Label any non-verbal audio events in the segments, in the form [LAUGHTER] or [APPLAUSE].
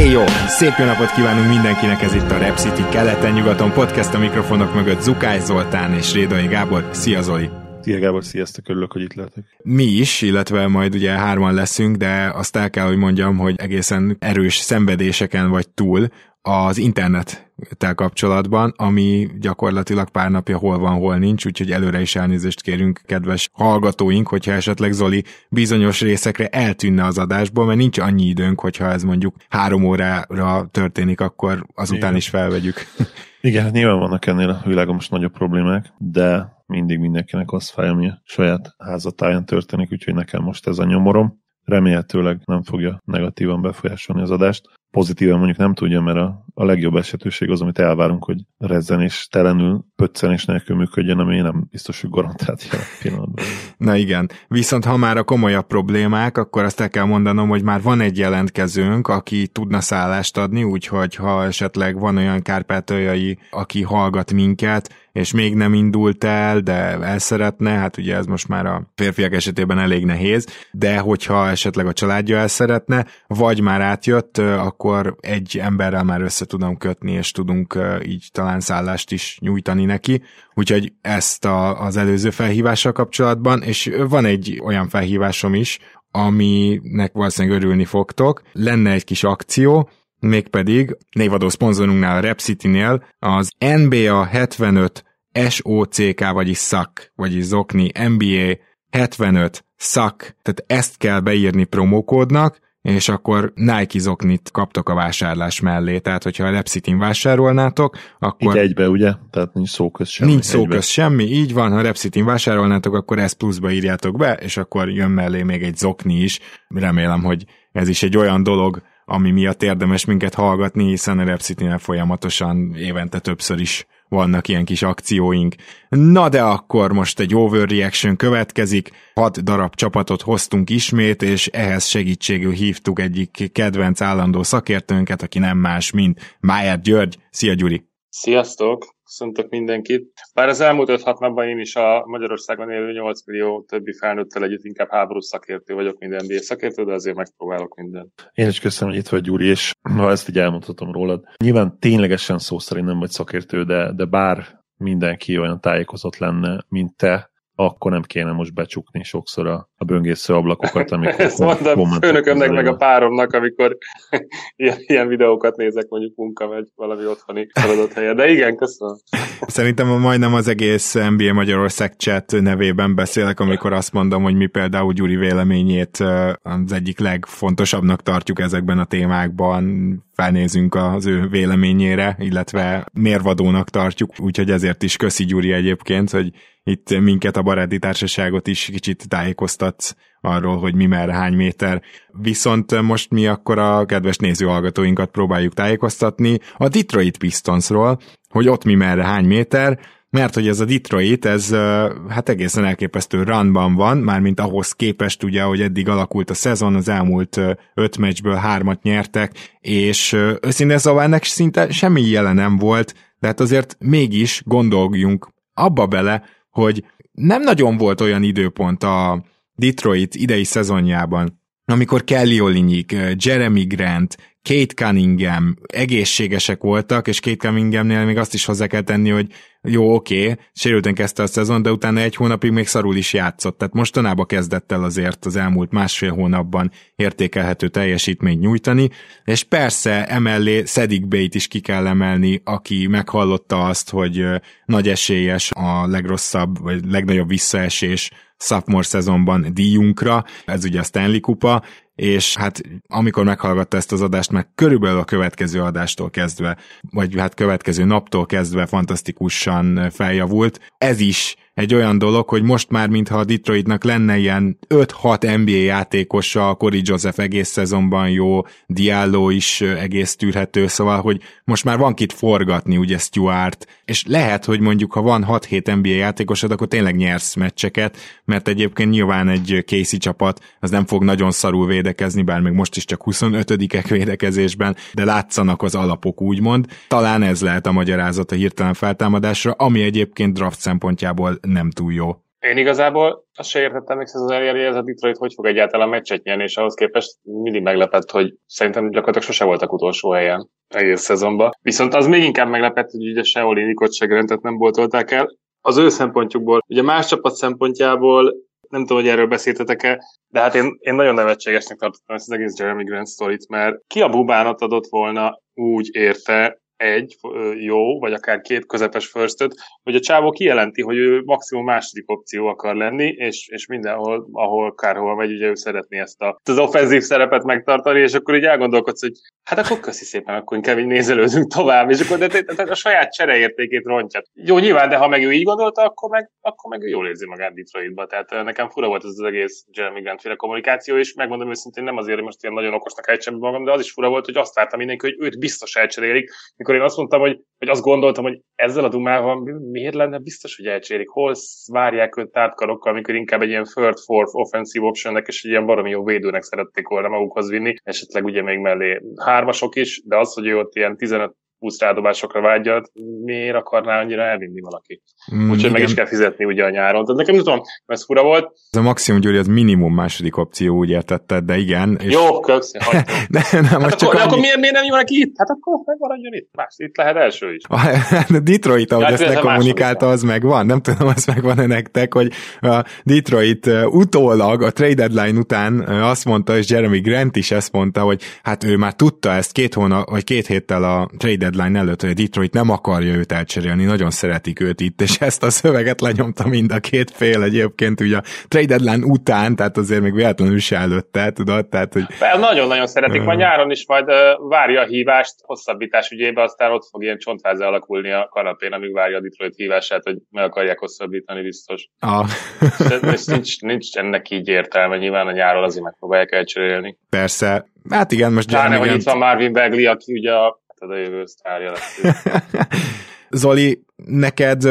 Éj jó! Szép jó napot kívánunk mindenkinek, ez itt a Rep City keleten-nyugaton podcast a mikrofonok mögött Zukály Zoltán és Rédai Gábor. Szia Zoli! Szia Gábor, sziasztok, örülök, hogy itt lehetek. Mi is, illetve majd ugye hárman leszünk, de azt el kell, hogy mondjam, hogy egészen erős szenvedéseken vagy túl az internettel kapcsolatban, ami gyakorlatilag pár napja hol van, hol nincs, úgyhogy előre is elnézést kérünk, kedves hallgatóink, hogyha esetleg Zoli bizonyos részekre eltűnne az adásból, mert nincs annyi időnk, hogyha ez mondjuk három órára történik, akkor azután Igen. is felvegyük. [LAUGHS] Igen, hát nyilván vannak ennél a világon most nagyobb problémák, de mindig mindenkinek az fáj, ami a saját házatáján történik, úgyhogy nekem most ez a nyomorom. Remélhetőleg nem fogja negatívan befolyásolni az adást. Pozitívan mondjuk nem tudja, mert a, a legjobb esetőség az, amit elvárunk, hogy rezzen és telenül, pöccenés nélkül működjön, ami nem biztos, hogy garantált jelen pillanatban. Na igen, viszont ha már a komolyabb problémák, akkor azt el kell mondanom, hogy már van egy jelentkezőnk, aki tudna szállást adni, úgyhogy ha esetleg van olyan kárpátaljai, aki hallgat minket, és még nem indult el, de el szeretne, hát ugye ez most már a férfiak esetében elég nehéz, de hogyha esetleg a családja el szeretne, vagy már átjött, akkor egy emberrel már össze tudom kötni, és tudunk így talán szállást is nyújtani neki. Úgyhogy ezt a, az előző felhívással kapcsolatban, és van egy olyan felhívásom is, aminek valószínűleg örülni fogtok. Lenne egy kis akció, mégpedig névadó szponzorunknál, a Rep City-nél az NBA 75 SOCK, vagyis SAC, vagyis Zokni NBA 75 SAC, tehát ezt kell beírni promókódnak, és akkor Nike zoknit kaptok a vásárlás mellé, tehát hogyha a Repsitin vásárolnátok, akkor... Így egybe, ugye? Tehát nincs szó köz semmi. Nincs szó köz semmi, így van, ha Repsitin vásárolnátok, akkor ezt pluszba írjátok be, és akkor jön mellé még egy zokni is. Remélem, hogy ez is egy olyan dolog, ami miatt érdemes minket hallgatni, hiszen a Repsitinél folyamatosan évente többször is vannak ilyen kis akcióink. Na de akkor most egy overreaction következik, hat darab csapatot hoztunk ismét, és ehhez segítségül hívtuk egyik kedvenc állandó szakértőnket, aki nem más, mint Májer György. Szia Gyuri! Sziasztok! Köszöntök mindenkit! Bár az elmúlt 5 6 napban én is a Magyarországon élő 8 millió többi felnőttel együtt inkább háborús szakértő vagyok, mint NBA szakértő, de azért megpróbálok mindent. Én is köszönöm, hogy itt vagy, Gyuri, és ha ezt így elmondhatom rólad. Nyilván ténylegesen szó szerint nem vagy szakértő, de, de bár mindenki olyan tájékozott lenne, mint te, akkor nem kéne most becsukni sokszor a, a böngésző ablakokat, amikor Ezt mondom főnökömnek meg a páromnak, amikor [LAUGHS] ilyen, ilyen videókat nézek, mondjuk munka vagy valami otthoni feladat helye. De igen, köszönöm. Szerintem majdnem az egész NBA Magyarország chat nevében beszélek, amikor azt mondom, hogy mi például Gyuri véleményét az egyik legfontosabbnak tartjuk ezekben a témákban, felnézünk az ő véleményére, illetve mérvadónak tartjuk, úgyhogy ezért is köszi Gyuri egyébként, hogy itt minket, a baráti társaságot is kicsit tájékoztatsz arról, hogy mi merre hány méter. Viszont most mi akkor a kedves nézőhallgatóinkat próbáljuk tájékoztatni a Detroit Pistonsról, hogy ott mi merre hány méter, mert hogy ez a Detroit, ez hát egészen elképesztő runban van, mármint ahhoz képest ugye, hogy eddig alakult a szezon, az elmúlt öt meccsből hármat nyertek, és őszintén szóval ennek szinte semmi jele nem volt, de hát azért mégis gondoljunk abba bele, hogy nem nagyon volt olyan időpont a Detroit idei szezonjában, amikor Kelly Olinyik, Jeremy Grant, Kate Cunningham egészségesek voltak, és Kate Cunninghamnél még azt is hozzá kell tenni, hogy jó, oké, okay, sérülten kezdte a szezon, de utána egy hónapig még szarul is játszott, tehát mostanában kezdett el azért az elmúlt másfél hónapban értékelhető teljesítményt nyújtani, és persze emellé Szedik Bate is ki kell emelni, aki meghallotta azt, hogy nagy esélyes a legrosszabb, vagy legnagyobb visszaesés sophomore szezonban díjunkra, ez ugye a Stanley kupa, és hát amikor meghallgatta ezt az adást, meg körülbelül a következő adástól kezdve, vagy hát következő naptól kezdve fantasztikusan feljavult. Ez is egy olyan dolog, hogy most már mintha a Detroitnak lenne ilyen 5-6 NBA játékosa, Cory Joseph egész szezonban jó, Diallo is egész tűrhető, szóval, hogy most már van kit forgatni, ugye Stuart, és lehet, hogy mondjuk, ha van 6-7 NBA játékosod, akkor tényleg nyersz meccseket, mert egyébként nyilván egy Casey csapat az nem fog nagyon szarul védekezni, bár még most is csak 25-ek védekezésben, de látszanak az alapok úgymond. Talán ez lehet a magyarázat a hirtelen feltámadásra, ami egyébként draft szempontjából nem túl jó. Én igazából azt se értettem még az elérni, hogy ez a Detroit hogy fog egyáltalán meccset nyerni, és ahhoz képest mindig meglepett, hogy szerintem gyakorlatilag sose voltak utolsó helyen egész szezonban. Viszont az még inkább meglepett, hogy ugye se Olinikot, se Grantet nem boltolták el. Az ő szempontjukból, ugye más csapat szempontjából nem tudom, hogy erről beszéltetek-e, de hát én, én nagyon nevetségesnek tartottam ezt az egész Jeremy Grant sztorit, mert ki a bubánat adott volna úgy érte, egy jó, vagy akár két közepes firstöt, hogy a csávó kijelenti, hogy ő maximum második opció akar lenni, és, és mindenhol, ahol kárhol megy, ugye ő szeretné ezt a, az offenzív szerepet megtartani, és akkor így elgondolkodsz, hogy hát akkor köszi szépen, akkor inkább így nézelődünk tovább, és akkor de, de, de, a saját csereértékét rontja. Jó, nyilván, de ha meg ő így gondolta, akkor meg, akkor meg ő jól érzi magát Detroitba. Tehát nekem fura volt ez az egész Jeremy Grant féle kommunikáció, és megmondom őszintén nem azért, hogy most ilyen nagyon okosnak ejtsem magam, de az is fura volt, hogy azt vártam mindenki, hogy őt biztos elcserélik, mikor amikor én azt mondtam, hogy, hogy azt gondoltam, hogy ezzel a dumával miért lenne biztos, hogy elcsérik, hol várják őt tártkarokkal, amikor inkább egy ilyen third, fourth offensive optionnek és egy ilyen baromi jó védőnek szerették volna magukhoz vinni, esetleg ugye még mellé hármasok is, de az, hogy ő ott ilyen 15 20 rádobásokra vágyat, miért akarná annyira elvinni valaki? Mm, Úgyhogy meg is kell fizetni ugye a nyáron. Tehát nekem nem tudom, ez fura volt. Ez a maximum Gyuri, az minimum második opció, úgy értetted, de igen. És... Jó, köszi, [LAUGHS] ne, nem, hát most csak akkor, annyi... akkor miért, miért nem jó neki itt? Hát akkor megmaradjon itt. Más, itt lehet első is. [LAUGHS] A Detroit, ahogy ja, ezt kommunikálta, az megvan. Nem tudom, az megvan-e nektek, hogy a Detroit utólag a trade deadline után azt mondta, és Jeremy Grant is ezt mondta, hogy hát ő már tudta ezt két hónap, vagy két héttel a trade deadline előtt, hogy a Detroit nem akarja őt elcserélni, nagyon szeretik őt itt, és ezt a szöveget lenyomta mind a két fél egyébként, ugye a trade deadline után, tehát azért még véletlenül se előtte, tudod? Tehát, hogy... Nagyon-nagyon szeretik, majd nyáron is majd uh, várja a hívást, hosszabbítás ügyébe, aztán ott fog ilyen csontváza alakulni a kanapén, amíg várja a Detroit hívását, hogy meg akarják hosszabbítani biztos. Ah. és nincs, nincs ennek így értelme, nyilván a nyáron azért megpróbálják elcserélni. Persze, hát igen, most Pláne, hogy itt van Marvin Bagley, aki ugye a a jövő sztárja lesz. [LAUGHS] [LAUGHS] Zoli, neked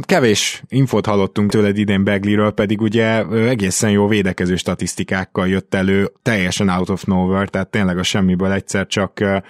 kevés infot hallottunk tőled idén Begliről, pedig ugye egészen jó védekező statisztikákkal jött elő, teljesen out of nowhere, tehát tényleg a semmiből egyszer csak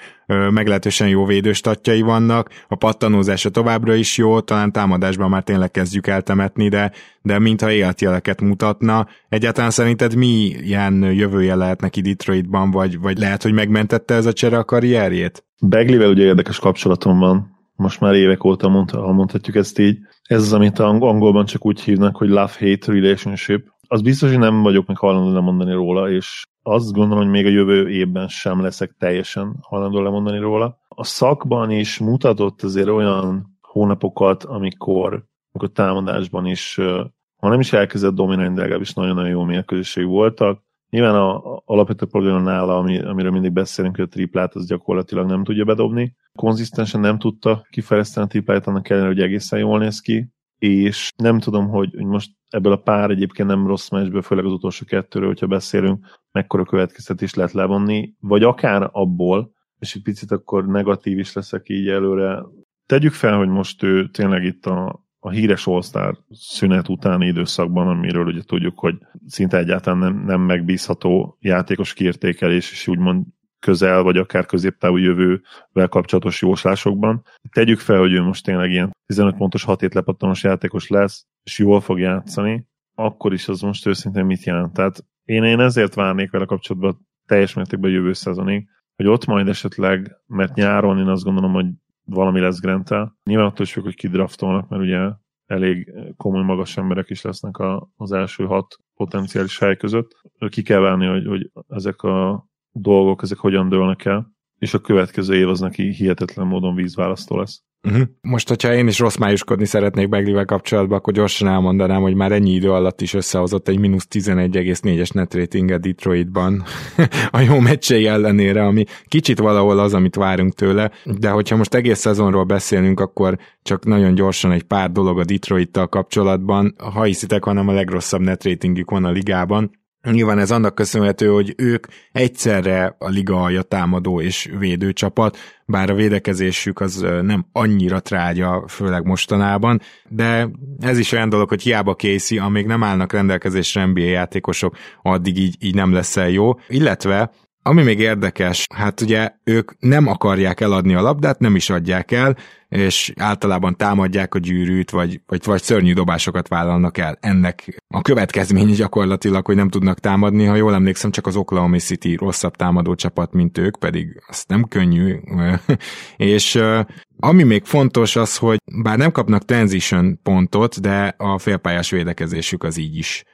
meglehetősen jó védőstatjai vannak, a pattanózása továbbra is jó, talán támadásban már tényleg kezdjük eltemetni, de, de mintha életjeleket mutatna. Egyáltalán szerinted mi ilyen jövője lehet neki Detroitban, vagy, vagy lehet, hogy megmentette ez a csere a karrierjét? Beglivel ugye érdekes kapcsolatom van, most már évek óta mondta, ha mondhatjuk ezt így. Ez az, amit angolban csak úgy hívnak, hogy love-hate relationship. Az biztos, hogy nem vagyok meg hajlandó lemondani róla, és azt gondolom, hogy még a jövő évben sem leszek teljesen hajlandó lemondani róla. A szakban is mutatott azért olyan hónapokat, amikor, amikor támadásban is, ha nem is elkezdett dominálni, de legalábbis nagyon-nagyon jó mérkőzései voltak. Nyilván a, a alapvető probléma nála, ami, amiről mindig beszélünk, hogy a triplát az gyakorlatilag nem tudja bedobni. Konzisztensen nem tudta kifejezteni a tripláját, annak ellenére, hogy egészen jól néz ki, és nem tudom, hogy, hogy most ebből a pár egyébként nem rossz meccsből, főleg az utolsó kettőről, hogyha beszélünk, mekkora következtetés lehet levonni, vagy akár abból, és egy picit akkor negatív is leszek így előre. Tegyük fel, hogy most ő tényleg itt a, a híres all szünet utáni időszakban, amiről ugye tudjuk, hogy szinte egyáltalán nem, nem megbízható játékos kiértékelés, és úgymond közel, vagy akár középtávú jövővel kapcsolatos jóslásokban. Tegyük fel, hogy ő most tényleg ilyen 15 pontos 6 hét lepattanos játékos lesz, és jól fog játszani, akkor is az most őszintén mit jelent? Tehát én, én ezért várnék vele kapcsolatban teljes mértékben jövő szezonig, hogy ott majd esetleg, mert nyáron én azt gondolom, hogy valami lesz Grentel. Nyilván attól is függ, hogy kidraftolnak, mert ugye elég komoly magas emberek is lesznek a, az első hat potenciális hely között. Ki kell válni, hogy, hogy ezek a dolgok, ezek hogyan dőlnek el, és a következő év az neki hihetetlen módon vízválasztó lesz. Uh-huh. Most, hogyha én is rossz májuskodni szeretnék Beglivel kapcsolatban, akkor gyorsan elmondanám, hogy már ennyi idő alatt is összehozott egy mínusz 11,4-es net ratinget Detroitban [LAUGHS] a jó meccsei ellenére, ami kicsit valahol az, amit várunk tőle, de hogyha most egész szezonról beszélünk, akkor csak nagyon gyorsan egy pár dolog a Detroit-tal kapcsolatban. Ha hiszitek, hanem a legrosszabb net ratingük van a ligában, Nyilván ez annak köszönhető, hogy ők egyszerre a liga alja támadó és védő csapat, bár a védekezésük az nem annyira trágya, főleg mostanában, de ez is olyan dolog, hogy hiába készí, amíg nem állnak rendelkezésre NBA játékosok, addig így, így nem lesz el jó. Illetve ami még érdekes, hát ugye ők nem akarják eladni a labdát, nem is adják el, és általában támadják a gyűrűt, vagy, vagy, vagy szörnyű dobásokat vállalnak el. Ennek a következménye gyakorlatilag, hogy nem tudnak támadni, ha jól emlékszem, csak az Oklahoma City rosszabb támadó csapat, mint ők, pedig az nem könnyű. [LAUGHS] és ami még fontos az, hogy bár nem kapnak transition pontot, de a félpályás védekezésük az így is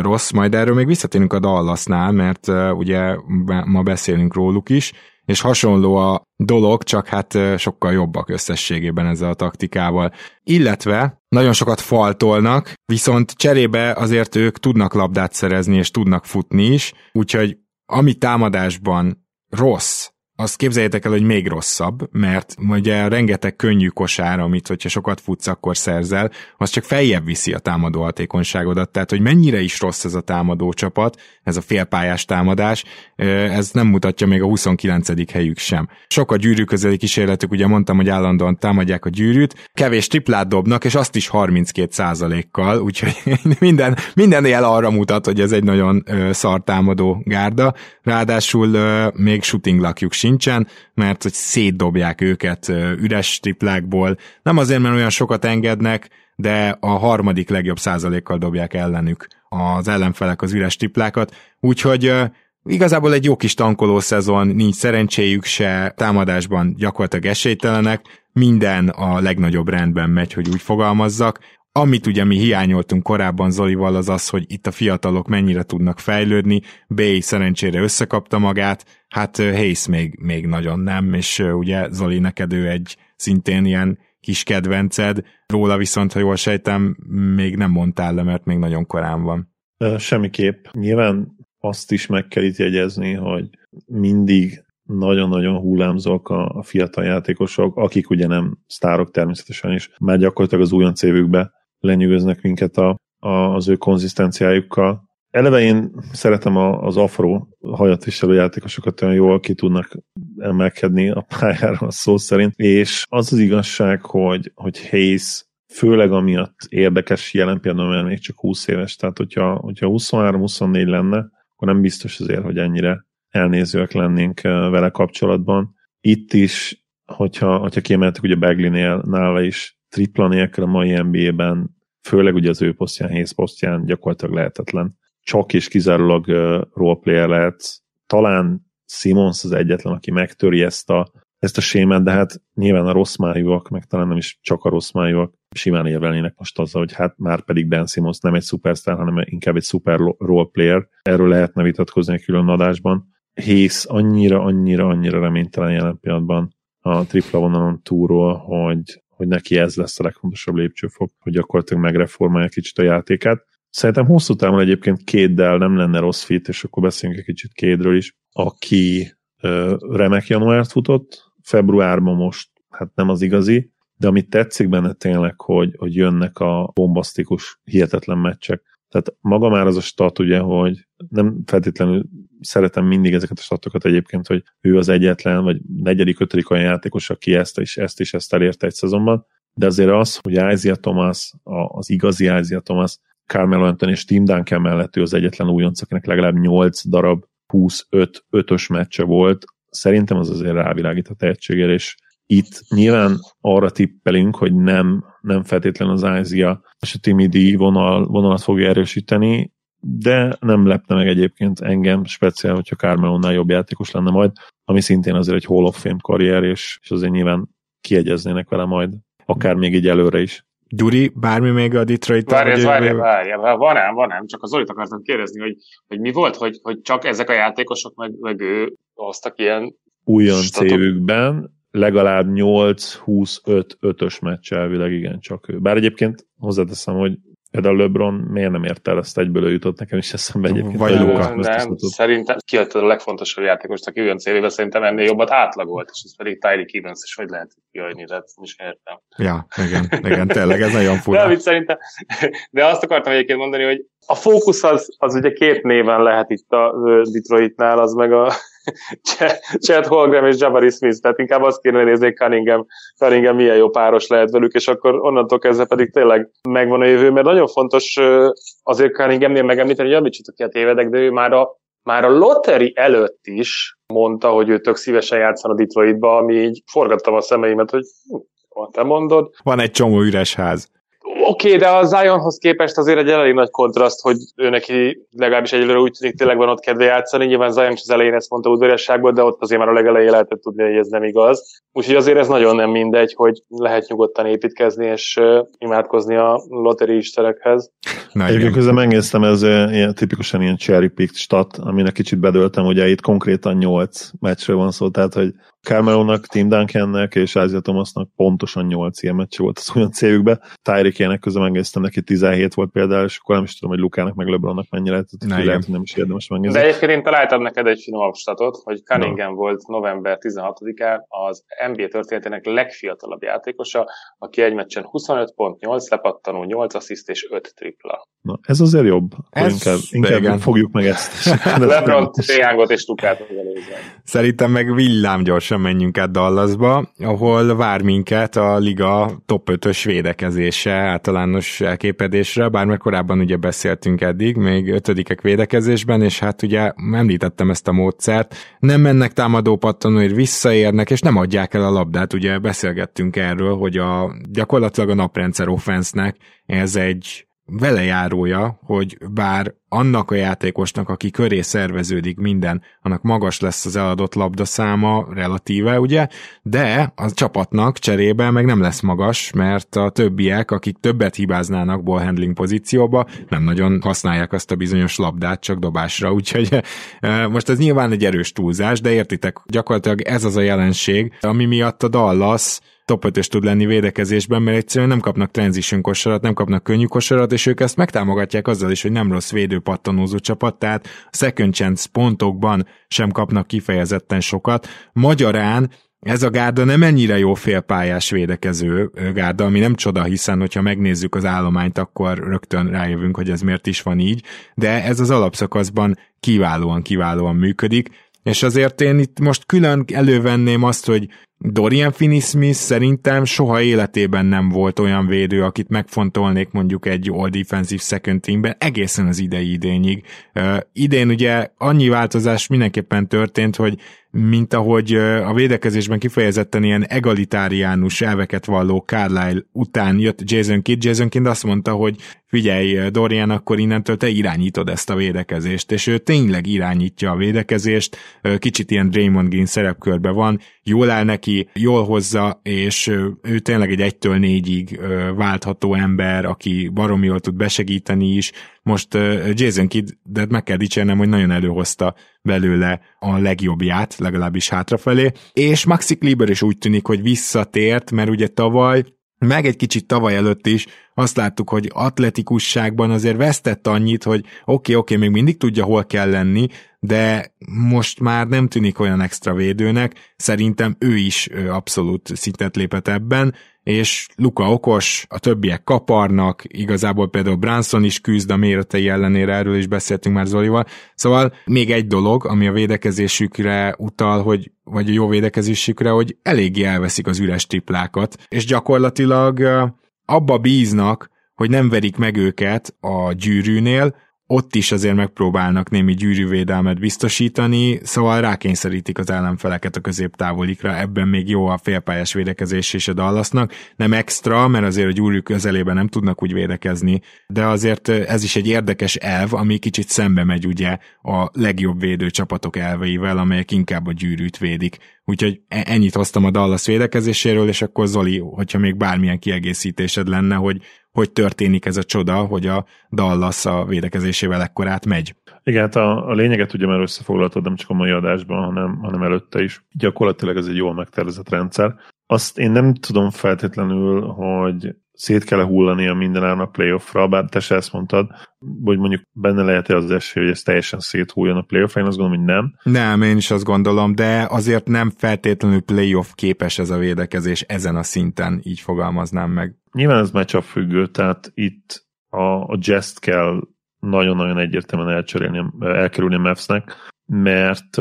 rossz, majd erről még visszatérünk a Dallasnál, mert ugye ma beszélünk róluk is, és hasonló a dolog, csak hát sokkal jobbak összességében ezzel a taktikával. Illetve nagyon sokat faltolnak, viszont cserébe azért ők tudnak labdát szerezni, és tudnak futni is, úgyhogy ami támadásban rossz, azt képzeljétek el, hogy még rosszabb, mert ugye rengeteg könnyű kosár, amit hogyha sokat futsz, akkor szerzel, az csak feljebb viszi a támadó hatékonyságodat. Tehát, hogy mennyire is rossz ez a támadó csapat, ez a félpályás támadás, ez nem mutatja még a 29. helyük sem. Sok a gyűrű közeli kísérletük, ugye mondtam, hogy állandóan támadják a gyűrűt, kevés triplát dobnak, és azt is 32 kal úgyhogy [LAUGHS] minden, minden jel arra mutat, hogy ez egy nagyon szar támadó gárda. Ráadásul még shooting lakjuk sincsen, mert hogy szétdobják őket üres triplákból. Nem azért, mert olyan sokat engednek, de a harmadik legjobb százalékkal dobják ellenük az ellenfelek az üres triplákat, úgyhogy Igazából egy jó kis tankoló szezon, nincs szerencséjük se, támadásban gyakorlatilag esélytelenek, minden a legnagyobb rendben megy, hogy úgy fogalmazzak. Amit ugye mi hiányoltunk korábban Zolival az az, hogy itt a fiatalok mennyire tudnak fejlődni, Bay szerencsére összekapta magát, hát Hayes még, még nagyon nem, és ugye Zoli neked ő egy szintén ilyen kis kedvenced, róla viszont, ha jól sejtem, még nem mondtál le, mert még nagyon korán van. Semmiképp. Nyilván azt is meg kell itt jegyezni, hogy mindig nagyon-nagyon hullámzók a, a fiatal játékosok, akik ugye nem sztárok természetesen is, már gyakorlatilag az újon évükbe lenyűgöznek minket a, a, az ő konzisztenciájukkal. Eleve én szeretem a, az afro hajat viselő játékosokat olyan jól ki tudnak emelkedni a pályára a szó szerint, és az az igazság, hogy, hogy Hayes főleg amiatt érdekes jelen pillanatban, még csak 20 éves, tehát hogyha, hogyha 23-24 lenne, akkor nem biztos azért, hogy ennyire elnézőek lennénk vele kapcsolatban. Itt is, hogyha, hogyha kiemeltük ugye Beglinél, nála is tripla nélkül a mai NBA-ben, főleg ugye az ő posztján, Hayes posztján gyakorlatilag lehetetlen. Csak és kizárólag uh, roleplayer lehet. Talán Simons az egyetlen, aki megtöri ezt a, ezt a sémát, de hát nyilván a rossz májúak, meg talán nem is csak a rossz májúak, simán érvelnének most azzal, hogy hát már pedig Ben Simmons nem egy szupersztár, hanem inkább egy szuper roleplayer. Erről lehetne vitatkozni a külön adásban. Hész annyira, annyira, annyira reménytelen jelen pillanatban a tripla vonalon túról, hogy, hogy neki ez lesz a legfontosabb lépcsőfok, hogy gyakorlatilag megreformálja kicsit a játékát. Szerintem hosszú távon egyébként Kéddel nem lenne rossz fit, és akkor beszéljünk egy kicsit Kédről is, aki ö, remek januárt futott, februárban most hát nem az igazi, de amit tetszik benne tényleg, hogy, hogy jönnek a bombasztikus, hihetetlen meccsek. Tehát maga már az a stat, ugye, hogy nem feltétlenül szeretem mindig ezeket a statokat egyébként, hogy ő az egyetlen, vagy negyedik, ötödik olyan játékos, aki ezt és ezt és ezt elérte egy szezonban, de azért az, hogy Isaiah Thomas, az igazi Isaiah Thomas, Carmelo Anthony és Tim Duncan mellett ő az egyetlen újonc, akinek legalább 8 darab 25 ötös meccse volt, szerintem az azért rávilágít a tehetségére, és itt nyilván arra tippelünk, hogy nem, nem feltétlen az Ázia és a Timmy D vonal, vonalat fogja erősíteni, de nem lepne meg egyébként engem speciál, hogyha Carmelonnál jobb játékos lenne majd, ami szintén azért egy Hall of Fame karrier, és, és azért nyilván kiegyeznének vele majd, akár még így előre is. Gyuri, bármi még a Detroit? Várj, várj, várj, van ám, van ám, csak az Zolit akartam kérdezni, hogy, hogy mi volt, hogy, hogy csak ezek a játékosok, meg, meg ő hoztak ilyen újon cévükben, legalább 8-25-ös meccs elvileg igen, csak ő. Bár egyébként hozzáteszem, hogy Például LeBron miért nem ért el, ezt egyből jutott nekem is eszembe egyébként. Vagy Luka. Nem, szerintem kiadtad a legfontosabb játékos, aki olyan célébe szerintem ennél jobbat átlagolt, és ez pedig Tyreek Evans, és hogy lehet kiadni, de ezt is értem. Ja, igen, igen, tényleg ez nagyon fura. De, szerintem, de azt akartam egyébként mondani, hogy a fókusz az, az ugye két néven lehet itt a Detroitnál, az meg a Chad Holgram és Jabari Smith, tehát inkább azt kéne nézni, Cunningham, Cunningham milyen jó páros lehet velük, és akkor onnantól kezdve pedig tényleg megvan a jövő, mert nagyon fontos azért Cunninghamnél megemlíteni, hogy javítsatok ki a tévedek, de ő már a, már a lottery előtt is mondta, hogy ő tök szívesen játszana Detroitba, ami így forgattam a szemeimet, hogy hm, te mondod. Van egy csomó üres ház. Oké, okay, de a Zionhoz képest azért egy elég nagy kontraszt, hogy ő neki legalábbis egyelőre úgy tűnik tényleg van ott kedve játszani. Nyilván Zion is az elején ezt mondta udvariasságból, de ott azért már a legelején lehetett tudni, hogy ez nem igaz. Úgyhogy azért ez nagyon nem mindegy, hogy lehet nyugodtan építkezni és uh, imádkozni a loteri istenekhez. Egyébként közben megnéztem, ez ilyen, tipikusan ilyen cherry picked stat, aminek kicsit bedöltem, ugye itt konkrétan 8 meccsről van szó, tehát hogy Carmelonak, Tim Duncannek és Isaiah Thomasnak pontosan 8 ilyen meccs volt az olyan cégükbe. Tyreek ilyenek közben megnéztem, neki 17 volt például, és akkor nem is tudom, hogy Lukának meg LeBronnak mennyi lehet, tehát lehet, hogy nem is érdemes megnézni. De egyébként én találtam neked egy finomabb statot, hogy Cunningham no. volt november 16-án az NBA történetének legfiatalabb játékosa, aki egy meccsen 25 pont, 8 lepattanó, 8 assziszt és 5 tripla. Na, ez azért jobb. Ez inkább, inkább fogjuk meg ezt. [LAUGHS] LeBron, Triángot és Lukát Szerintem meg villám gyorsan menjünk át Dallasba, ahol vár minket a liga top 5-ös védekezése általános elképedésre, bár korábban ugye beszéltünk eddig, még ötödikek védekezésben, és hát ugye említettem ezt a módszert, nem mennek támadó pattanóért, visszaérnek, és nem adják el a labdát, ugye beszélgettünk erről, hogy a gyakorlatilag a naprendszer offensznek ez egy velejárója, hogy bár annak a játékosnak, aki köré szerveződik minden, annak magas lesz az eladott labda száma relatíve, ugye, de a csapatnak cserébe meg nem lesz magas, mert a többiek, akik többet hibáznának ball handling pozícióba, nem nagyon használják azt a bizonyos labdát csak dobásra, úgyhogy e, most ez nyilván egy erős túlzás, de értitek, gyakorlatilag ez az a jelenség, ami miatt a Dallas top 5 tud lenni védekezésben, mert egyszerűen nem kapnak transition kosarat, nem kapnak könnyű kosarat, és ők ezt megtámogatják azzal is, hogy nem rossz védő pattanózó csapat, tehát second chance pontokban sem kapnak kifejezetten sokat. Magyarán ez a gárda nem ennyire jó félpályás védekező gárda, ami nem csoda, hiszen hogyha megnézzük az állományt, akkor rögtön rájövünk, hogy ez miért is van így, de ez az alapszakaszban kiválóan, kiválóan működik, és azért én itt most külön elővenném azt, hogy Dorian Finney-Smith szerintem soha életében nem volt olyan védő, akit megfontolnék mondjuk egy all defensive second teamben egészen az idei idényig. Uh, idén ugye annyi változás mindenképpen történt, hogy mint ahogy a védekezésben kifejezetten ilyen egalitáriánus elveket valló Carlisle után jött Jason Kidd, Jason Kidd azt mondta, hogy figyelj Dorian, akkor innentől te irányítod ezt a védekezést, és ő tényleg irányítja a védekezést, kicsit ilyen Draymond Green szerepkörbe van, jól áll neki, jól hozza, és ő tényleg egy egytől négyig váltható ember, aki baromi jól tud besegíteni is. Most Jason Kidd, de meg kell dicsérnem, hogy nagyon előhozta belőle a legjobbját, legalábbis hátrafelé, és Maxi Kleber is úgy tűnik, hogy visszatért, mert ugye tavaly meg egy kicsit tavaly előtt is azt láttuk, hogy atletikusságban azért vesztett annyit, hogy oké, okay, oké, okay, még mindig tudja, hol kell lenni, de most már nem tűnik olyan extra védőnek, szerintem ő is abszolút szintet lépett ebben, és Luka okos, a többiek kaparnak, igazából például Branson is küzd a méretei ellenére, erről is beszéltünk már Zolival. Szóval még egy dolog, ami a védekezésükre utal, hogy, vagy a jó védekezésükre, hogy eléggé elveszik az üres triplákat, és gyakorlatilag abba bíznak, hogy nem verik meg őket a gyűrűnél, ott is azért megpróbálnak némi gyűrűvédelmet biztosítani, szóval rákényszerítik az ellenfeleket a középtávolikra, ebben még jó a félpályás védekezés is a Dallasnak, nem extra, mert azért a gyűrű közelében nem tudnak úgy védekezni, de azért ez is egy érdekes elv, ami kicsit szembe megy ugye a legjobb védő csapatok elveivel, amelyek inkább a gyűrűt védik. Úgyhogy e- ennyit hoztam a Dallas védekezéséről, és akkor Zoli, hogyha még bármilyen kiegészítésed lenne, hogy hogy történik ez a csoda, hogy a Dallas a védekezésével ekkorát megy. Igen, hát a, a lényeget ugye már összefoglaltad nem csak a mai adásban, hanem, hanem előtte is. Gyakorlatilag ez egy jól megtervezett rendszer. Azt én nem tudom feltétlenül, hogy szét kell hullani a minden a playoffra, bár te se ezt mondtad, hogy mondjuk benne lehet-e az esély, hogy ez teljesen széthúljon a playoffra, én azt gondolom, hogy nem. Nem, én is azt gondolom, de azért nem feltétlenül playoff képes ez a védekezés ezen a szinten, így fogalmaznám meg. Nyilván ez matchup függő, tehát itt a, a jest kell nagyon-nagyon egyértelműen elcserélni, elkerülni a Mavsnek, mert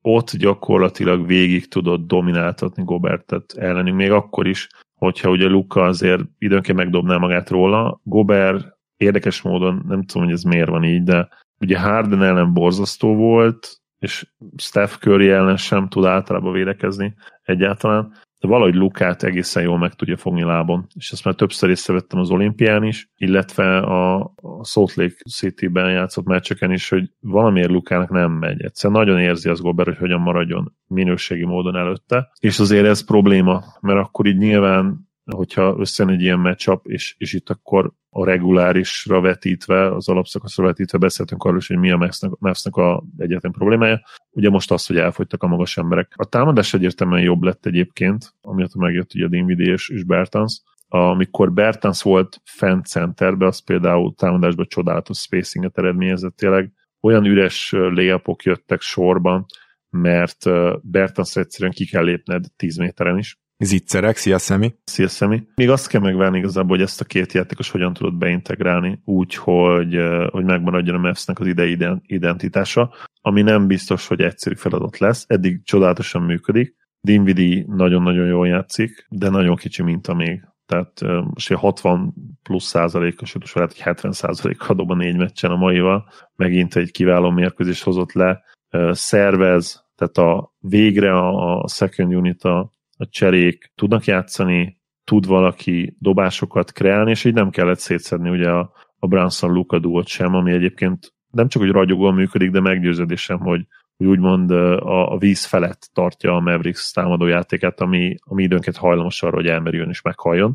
ott gyakorlatilag végig tudod domináltatni Gobertet ellenünk, még akkor is, hogyha ugye Luka azért időnként megdobná magát róla. Gober érdekes módon, nem tudom, hogy ez miért van így, de ugye Harden ellen borzasztó volt, és Steph Curry ellen sem tud általában védekezni egyáltalán, de valahogy Lukát egészen jól meg tudja fogni lábon. És ezt már többször észrevettem az olimpián is, illetve a, Salt Lake City-ben játszott meccseken is, hogy valamiért Lukának nem megy. Egyszerűen nagyon érzi az Gober, hogy hogyan maradjon minőségi módon előtte. És azért ez probléma, mert akkor így nyilván hogyha összejön egy ilyen matchup, és, és itt akkor a regulárisra vetítve, az alapszakaszra vetítve beszéltünk arról is, hogy mi a Mavsnek a egyetlen problémája. Ugye most az, hogy elfogytak a magas emberek. A támadás egyértelműen jobb lett egyébként, amiatt megjött ugye Dinwiddie és, és Bertans. Amikor Bertans volt fent centerbe, az például támadásban csodálatos spacinget eredményezett tényleg. Olyan üres layupok jöttek sorban, mert Bertans egyszerűen ki kell lépned 10 méteren is, Zicserek, szia Szemi. Szia Szemi. Még azt kell megvárni igazából, hogy ezt a két játékos hogyan tudod beintegrálni, úgy, hogy, hogy megmaradjon a Mavs-nek az idei identitása, ami nem biztos, hogy egyszerű feladat lesz. Eddig csodálatosan működik. Dinvidi nagyon-nagyon jól játszik, de nagyon kicsi minta még. Tehát most 60 plusz százalékos, sőt, lehet, hogy 70 százalék dob a négy meccsen a maival. Megint egy kiváló mérkőzés hozott le. Szervez, tehát a végre a second unit a a cserék tudnak játszani, tud valaki dobásokat kreálni, és így nem kellett szétszedni ugye a, a Branson Luka duót sem, ami egyébként nem csak, hogy ragyogóan működik, de meggyőződésem, hogy, hogy úgymond a, a víz felett tartja a Mavericks támadójátékát, ami, ami időnként hajlamos arra, hogy elmerüljön és meghalljon.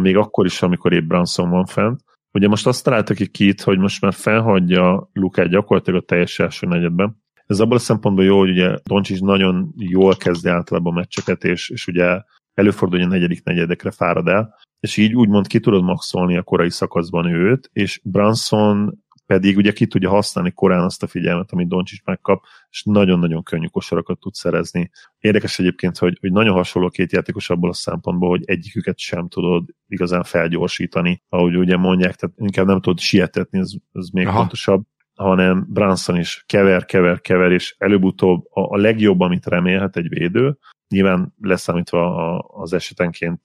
Még akkor is, amikor épp Branson van fent. Ugye most azt találtak ki Kit, hogy most már felhagyja Lukát gyakorlatilag a teljes első negyedben, ez abban a szempontból jó, hogy ugye Doncsics nagyon jól kezdi általában a meccseket, és, és ugye előfordul, hogy a negyedik negyedekre fárad el, és így úgymond ki tudod maxolni a korai szakaszban őt, és Branson pedig ugye ki tudja használni korán azt a figyelmet, amit Doncsics megkap, és nagyon-nagyon könnyű kosarakat tud szerezni. Érdekes egyébként, hogy, hogy nagyon hasonló két játékos abból a szempontból, hogy egyiküket sem tudod igazán felgyorsítani, ahogy ugye mondják, tehát inkább nem tudod sietetni, ez, ez még Aha. fontosabb hanem Branson is kever, kever, kever, és előbb-utóbb a, a legjobb, amit remélhet egy védő, nyilván leszámítva az esetenként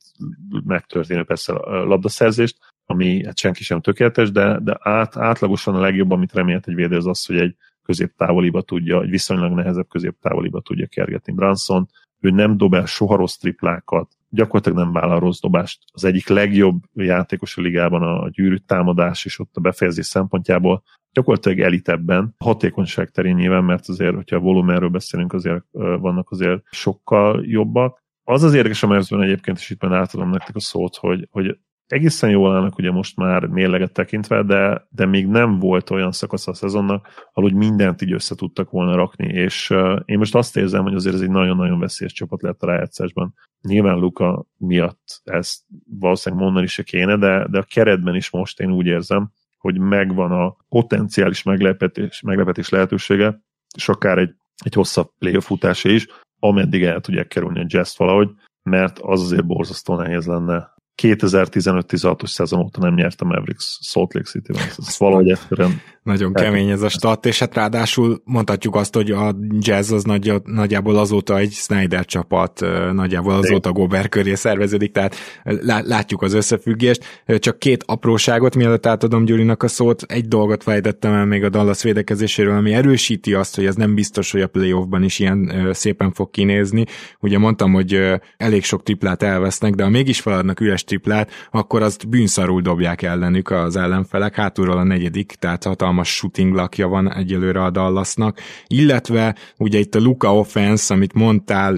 megtörténő persze a labdaszerzést, ami hát senki sem tökéletes, de, de át, átlagosan a legjobb, amit remélhet egy védő, az az, hogy egy középtávoliba tudja, egy viszonylag nehezebb középtávoliba tudja kergetni Branson. Ő nem dob el soha rossz triplákat, gyakorlatilag nem vállal rossz dobást. Az egyik legjobb játékos a ligában a gyűrű támadás, és ott a befejezés szempontjából gyakorlatilag elitebben, hatékonyság terén nyilván, mert azért, hogyha a volumenről beszélünk, azért vannak azért sokkal jobbak. Az az érdekes a egyébként, és itt már átadom nektek a szót, hogy, hogy egészen jól állnak ugye most már mérleget tekintve, de, de még nem volt olyan szakasz a szezonnak, ahol mindent így össze tudtak volna rakni, és uh, én most azt érzem, hogy azért ez egy nagyon-nagyon veszélyes csapat lett a rájátszásban. Nyilván Luka miatt ezt valószínűleg mondani se kéne, de, de a keretben is most én úgy érzem, hogy megvan a potenciális meglepetés, meglepetés lehetősége, és akár egy, egy hosszabb playoff futása is, ameddig el tudják kerülni a jazz valahogy, mert az azért borzasztó nehéz lenne 2015-16-os szezon óta nem nyertem Mavericks Salt Lake City-ben. Ez valahogy egyszerűen nagyon kemény ez a stat, és hát ráadásul mondhatjuk azt, hogy a jazz az nagy, nagyjából azóta egy Snyder csapat, nagyjából azóta Gobert köré szerveződik, tehát látjuk az összefüggést. Csak két apróságot, mielőtt átadom Gyurinak a szót, egy dolgot fejtettem el még a Dallas védekezéséről, ami erősíti azt, hogy ez nem biztos, hogy a playoffban is ilyen szépen fog kinézni. Ugye mondtam, hogy elég sok triplát elvesznek, de ha mégis feladnak üres triplát, akkor azt bűnszarul dobják ellenük az ellenfelek, hátulról a negyedik, tehát hatalmas shooting lakja van egyelőre a Dallasnak, illetve ugye itt a Luka offense, amit mondtál,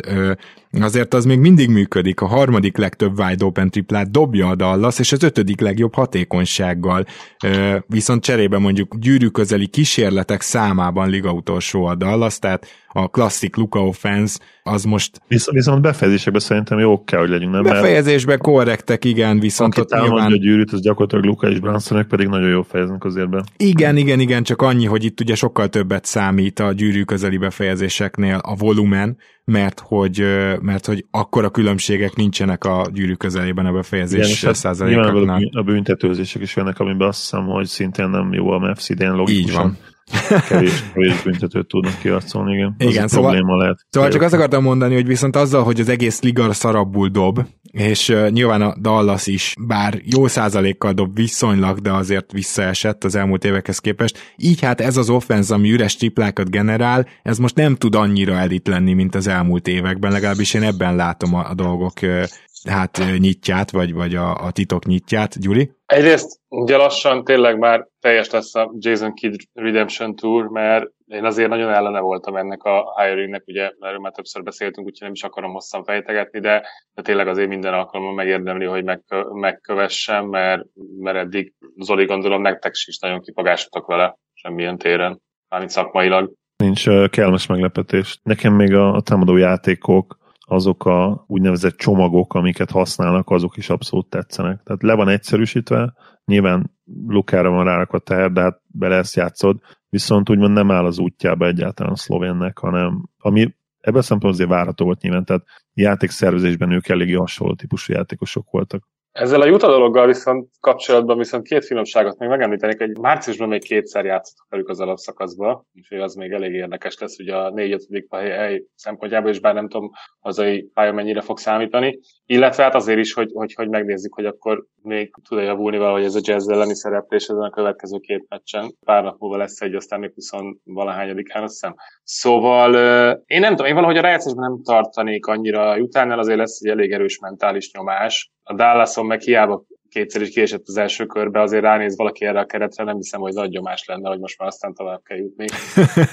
azért az még mindig működik. A harmadik legtöbb wide open triplát dobja a Dallas, és az ötödik legjobb hatékonysággal. Viszont cserébe mondjuk gyűrű közeli kísérletek számában liga utolsó a Dallas, tehát a klasszik Luka offense az most... Visz, viszont befejezésekben szerintem jó kell, hogy legyünk, nem? Befejezésben korrektek, igen, viszont Aki ott nyilván... a gyűrűt, az gyakorlatilag Luka és Brunsonek pedig nagyon jó fejeznek azért be. Igen, igen, igen, csak annyi, hogy itt ugye sokkal többet számít a gyűrű közeli befejezéseknél a volumen, mert hogy, mert hogy akkora különbségek nincsenek a gyűrű közelében a befejezés Igen, százalékoknál. A büntetőzések is jönnek, amiben azt hiszem, hogy szintén nem jó a Mavs idén logikusan. Így van kevés, kevés büntetőt tudnak kiarcolni, igen. Igen, az szóval, lehet. Szóval csak azt akartam mondani, hogy viszont azzal, hogy az egész liga szarabbul dob, és uh, nyilván a Dallas is, bár jó százalékkal dob viszonylag, de azért visszaesett az elmúlt évekhez képest, így hát ez az offense, ami üres triplákat generál, ez most nem tud annyira elit lenni, mint az elmúlt években, legalábbis én ebben látom a, a dolgok uh, hát nyitját, vagy, vagy a, a titok nyitját. Gyuri? Egyrészt ugye lassan tényleg már teljes lesz a Jason Kidd Redemption Tour, mert én azért nagyon ellene voltam ennek a hiringnek, ugye erről már többször beszéltünk, úgyhogy nem is akarom hosszan fejtegetni, de, de tényleg azért minden alkalommal megérdemli, hogy megkö, megkövessem, mert, mert eddig Zoli gondolom nektek is nagyon kipagásotok vele semmilyen téren, mármint szakmailag. Nincs uh, kellemes meglepetés. Nekem még a, a támadó játékok azok a úgynevezett csomagok, amiket használnak, azok is abszolút tetszenek. Tehát le van egyszerűsítve, nyilván Lukára van rárakva teher, de hát bele ezt játszod, viszont úgymond nem áll az útjába egyáltalán a szlovénnek, hanem ami ebben szempontból azért várható volt nyilván, tehát játékszervezésben ők eléggé hasonló típusú játékosok voltak. Ezzel a Juta dologgal viszont kapcsolatban viszont két finomságot még megemlítenik, hogy márciusban még kétszer játszottak velük az alapszakaszba, úgyhogy az még elég érdekes lesz, ugye a 4 5 hely szempontjából, és bár nem tudom, hazai pálya mennyire fog számítani, illetve hát azért is, hogy, hogy, hogy megnézzük, hogy akkor még tud-e javulni valahogy ez a jazz elleni szereplés ezen a következő két meccsen. Pár nap múlva lesz egy, aztán még 20 valahányadikán, azt hiszem. Szóval én nem tudom, én valahogy a rájátszásban nem tartanék annyira utánál, azért lesz egy elég erős mentális nyomás. A Dallason meg hiába kétszer is kiesett az első körbe, azért ránéz valaki erre a keretre, nem hiszem, hogy nagy nyomás lenne, hogy most már aztán tovább kell jutni.